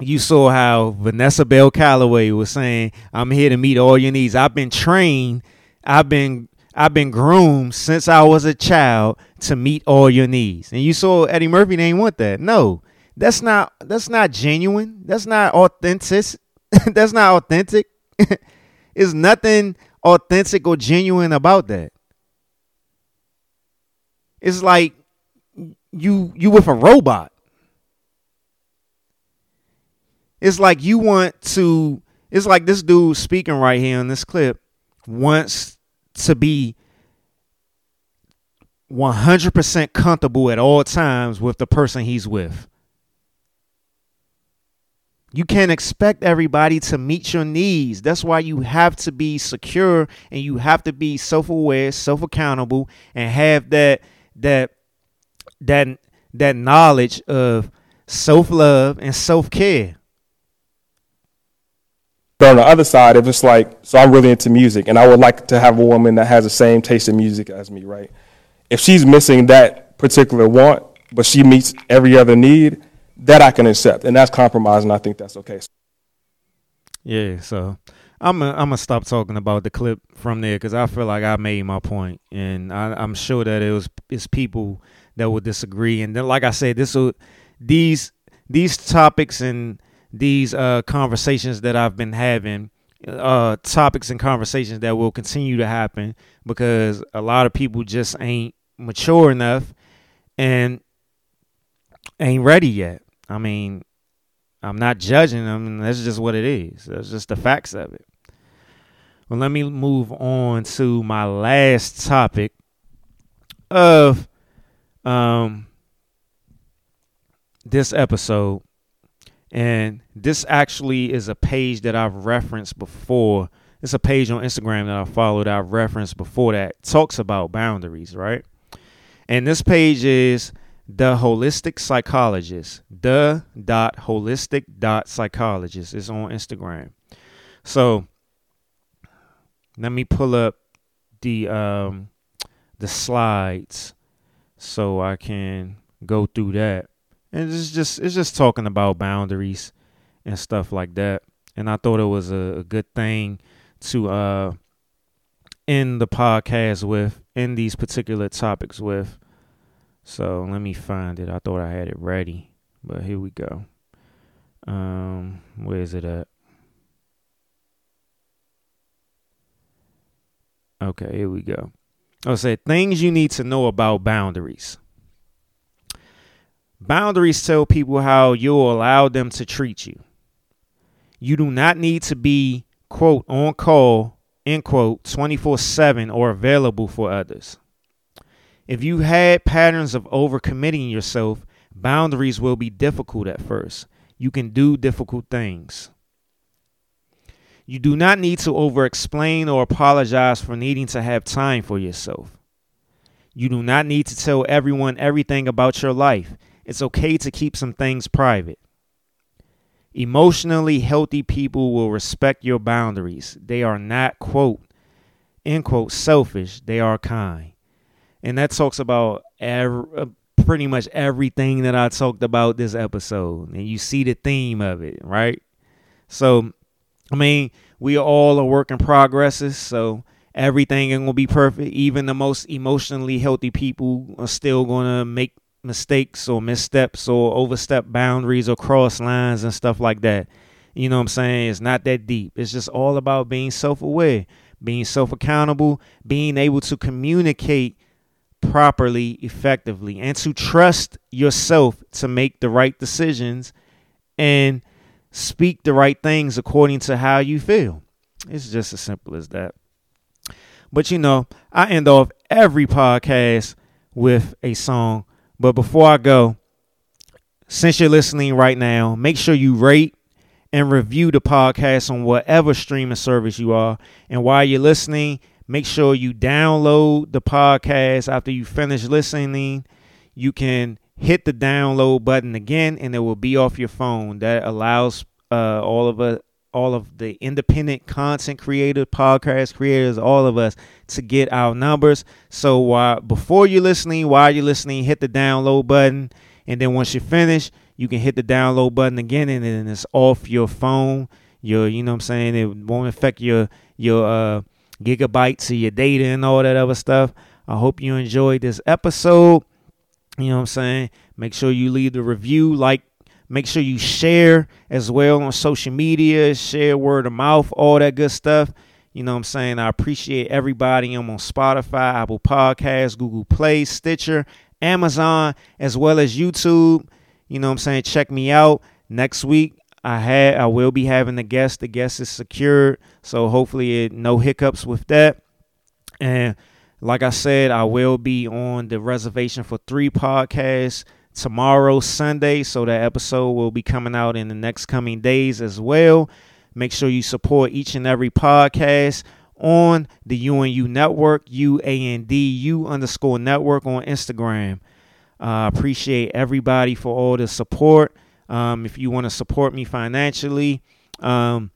you saw how vanessa bell calloway was saying i'm here to meet all your needs i've been trained i've been I've been groomed since I was a child to meet all your needs. And you saw Eddie Murphy didn't want that. No, that's not that's not genuine. That's not authentic. [laughs] That's not authentic. [laughs] There's nothing authentic or genuine about that. It's like you you with a robot. It's like you want to it's like this dude speaking right here in this clip wants to be 100% comfortable at all times with the person he's with. You can't expect everybody to meet your needs. That's why you have to be secure and you have to be self-aware, self-accountable and have that that that that knowledge of self-love and self-care. But on the other side, if it's like, so I'm really into music and I would like to have a woman that has the same taste in music as me, right? If she's missing that particular want, but she meets every other need, that I can accept, and that's compromise, and I think that's okay. Yeah, so I'm a, I'm gonna stop talking about the clip from there because I feel like I made my point, and I, am sure that it was it's people that would disagree, and then like I said, this will these these topics and these uh, conversations that I've been having, uh, topics and conversations that will continue to happen because a lot of people just ain't mature enough and ain't ready yet. I mean, I'm not judging them. That's just what it is. That's just the facts of it. Well, let me move on to my last topic of um this episode. And this actually is a page that I've referenced before. It's a page on Instagram that I followed. I've referenced before that talks about boundaries, right? And this page is the holistic psychologist the dot holistic dot psychologist is on instagram. So let me pull up the um the slides so i can go through that. And it's just it's just talking about boundaries and stuff like that. And i thought it was a, a good thing to uh end the podcast with end these particular topics with so let me find it. I thought I had it ready, but here we go. Um, where is it at? Okay, here we go. I'll say things you need to know about boundaries. Boundaries tell people how you'll allow them to treat you. You do not need to be, quote, on call, end quote, 24 7 or available for others. If you had patterns of overcommitting yourself, boundaries will be difficult at first. You can do difficult things. You do not need to over explain or apologize for needing to have time for yourself. You do not need to tell everyone everything about your life. It's okay to keep some things private. Emotionally healthy people will respect your boundaries. They are not, quote, end quote, selfish. They are kind and that talks about every, uh, pretty much everything that I talked about this episode, and you see the theme of it, right? So, I mean, we all are work in progresses, so everything ain't gonna be perfect. Even the most emotionally healthy people are still gonna make mistakes or missteps or overstep boundaries or cross lines and stuff like that. You know what I'm saying? It's not that deep. It's just all about being self aware, being self accountable, being able to communicate properly, effectively, and to trust yourself to make the right decisions and speak the right things according to how you feel. It's just as simple as that. But you know, I end off every podcast with a song. But before I go, since you're listening right now, make sure you rate and review the podcast on whatever streaming service you are. And while you're listening, make sure you download the podcast after you finish listening. You can hit the download button again and it will be off your phone. That allows uh, all of us all of the independent content creators, podcast creators, all of us to get our numbers. So while before you're listening, while you're listening, hit the download button. And then once you finish, you can hit the download button again and then it's off your phone. Your you know what I'm saying? It won't affect your your uh gigabytes of your data and all that other stuff. I hope you enjoyed this episode. You know what I'm saying? Make sure you leave the review, like, make sure you share as well on social media, share word of mouth, all that good stuff. You know what I'm saying? I appreciate everybody. I'm on Spotify, Apple Podcasts, Google Play, Stitcher, Amazon, as well as YouTube. You know what I'm saying? Check me out. Next week, I had I will be having the guest. The guest is secured. So hopefully it, no hiccups with that. And like I said, I will be on the reservation for three podcasts tomorrow, Sunday. So that episode will be coming out in the next coming days as well. Make sure you support each and every podcast on the UNU network, U A N D U underscore network on Instagram. I uh, appreciate everybody for all the support. Um, if you want to support me financially, um,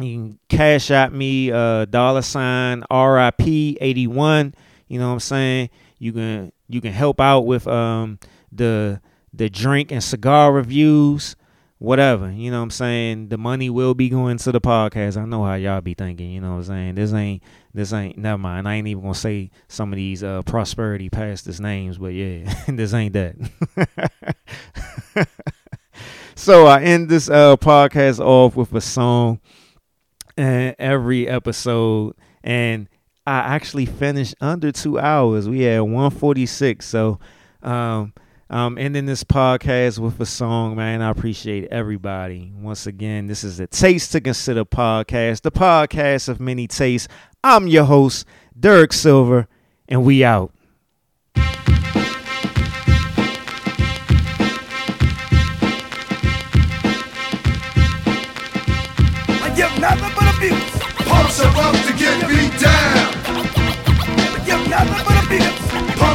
you can cash at me uh, dollar sign RIP 81. You know what I'm saying? You can you can help out with um, the the drink and cigar reviews, whatever. You know what I'm saying? The money will be going to the podcast. I know how y'all be thinking. You know what I'm saying? This ain't this ain't never mind. I ain't even gonna say some of these uh, prosperity pastors names, but yeah, [laughs] this ain't that. [laughs] so I end this uh, podcast off with a song and every episode and I actually finished under two hours. We had 146. So um um ending this podcast with a song, man. I appreciate everybody. Once again, this is the Taste to Consider podcast, the podcast of many tastes. I'm your host, Derek Silver, and we out.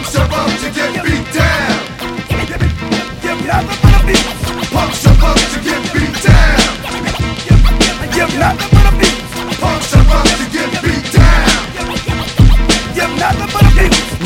Pumps are up to get beat down. Pumps are up to get beat down. Pumps are up to get beat down.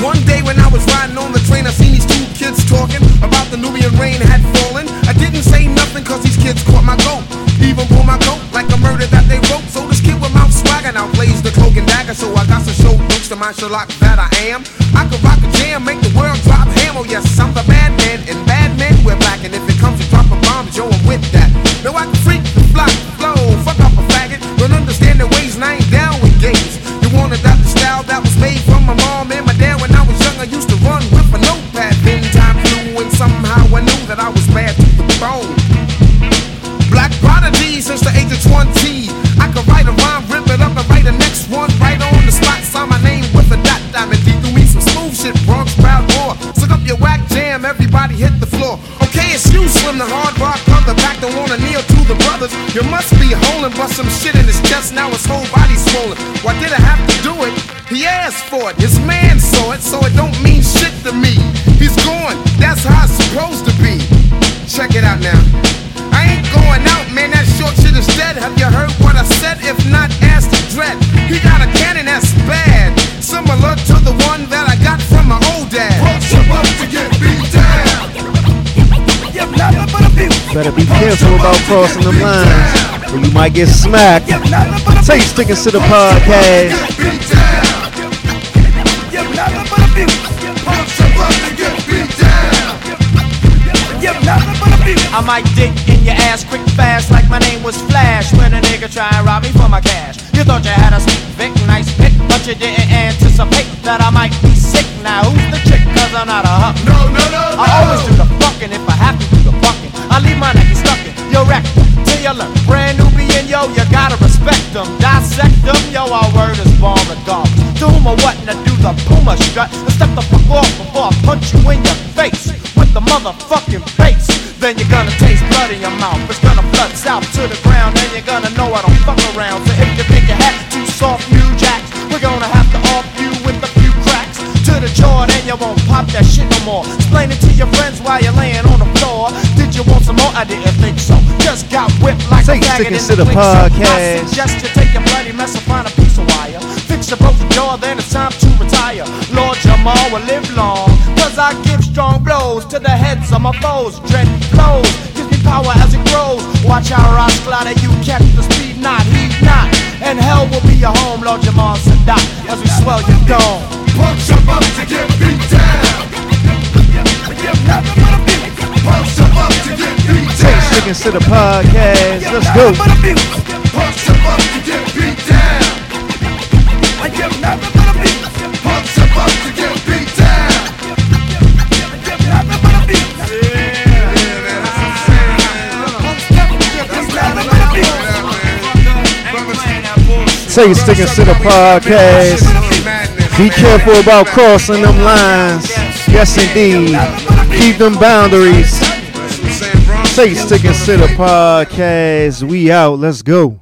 One day when I was riding on the train, I seen these two kids talking about the Nubian rain had fallen. I didn't say nothing cause these kids caught my goat. Even pull my coat like a murder that they wrote. So this kid with mouth swagger now plays the cloak and dagger. So I got to show looks to my Sherlock that I am. I could rock a jam, make the world drop ham. Oh yes, I'm the bad man, and bad men wear black. And if it comes to dropping bombs, yo, I'm with that. No, I can freak the flock, flow, fuck up a faggot. Don't understand the ways, and I ain't down with gays. You wanted that the style that was made from my mom and my dad when I was young. I used to run with a notepad. Then time flew, and somehow I knew that I was bad to the bone. Everybody hit the floor. Okay, it's you, Slim, the hard rock brother. Back don't wanna kneel to the brothers. You must be holding, but some shit in his chest. Now his whole body's swollen. Why did I have to do it? He asked for it, his man saw it, so it don't mean shit to me. He's gone, that's how it's supposed to be. Check it out now. I ain't going out, man. That short shit is dead. Have you heard what I said? If not, ask the dread. He got a cannon that's bad, similar to the one that Better be careful about crossing the lines, or you might get smacked. Give nothing but to the podcast. Beat down. Give nothing but abuse. Pumps are up to get beat down. Give nothing but abuse. I might dig in your ass quick fast like my name was Flash when a nigga try and rob me for my cash. You thought you had a sweet Vic, nice pick, but you didn't anticipate that I might be sick. Now who's the chick? Cause I'm not a huck. No, no, no, I always do the fucking if I have to the. I leave my niggas stuck in your rectum till you learn. Brand Nubian yo, you gotta respect them. Dissect them, yo, our word is ball the dog. Do or what and do the puma strut. And step the fuck off before I punch you in your face with the motherfucking face. Then you're gonna taste blood in your mouth. It's gonna flood south to the ground, and you're gonna know I don't fuck around. So if you think your hat too soft, new jacks, we're gonna have to off you with a few cracks to the jaw, then you won't pop that shit no more. Explain it to your friends while you're laying on the some more? I didn't think so. Just got whipped like Say a faggot sticking in to the blink, so I podcast. suggest you take your bloody mess and find a piece of wire. Fix your broken jaw, then it's time to retire. Lord Jamar will live long, cause I give strong blows to the heads of my foes. Dread flows, gives me power as it grows. Watch our rocks glider, you catch the speed, not heed not. And hell will be your home, Lord Jamar Sadat, as we swell your dome. Punch your up to get beat down. Your up to the podcast. Let's go. Punch your up to get beat down. Punch your up to get beat down. Say sticking to the podcast. Be careful about crossing them lines. Yes, indeed. Keep them boundaries. Say sticking to the podcast. We out. Let's go.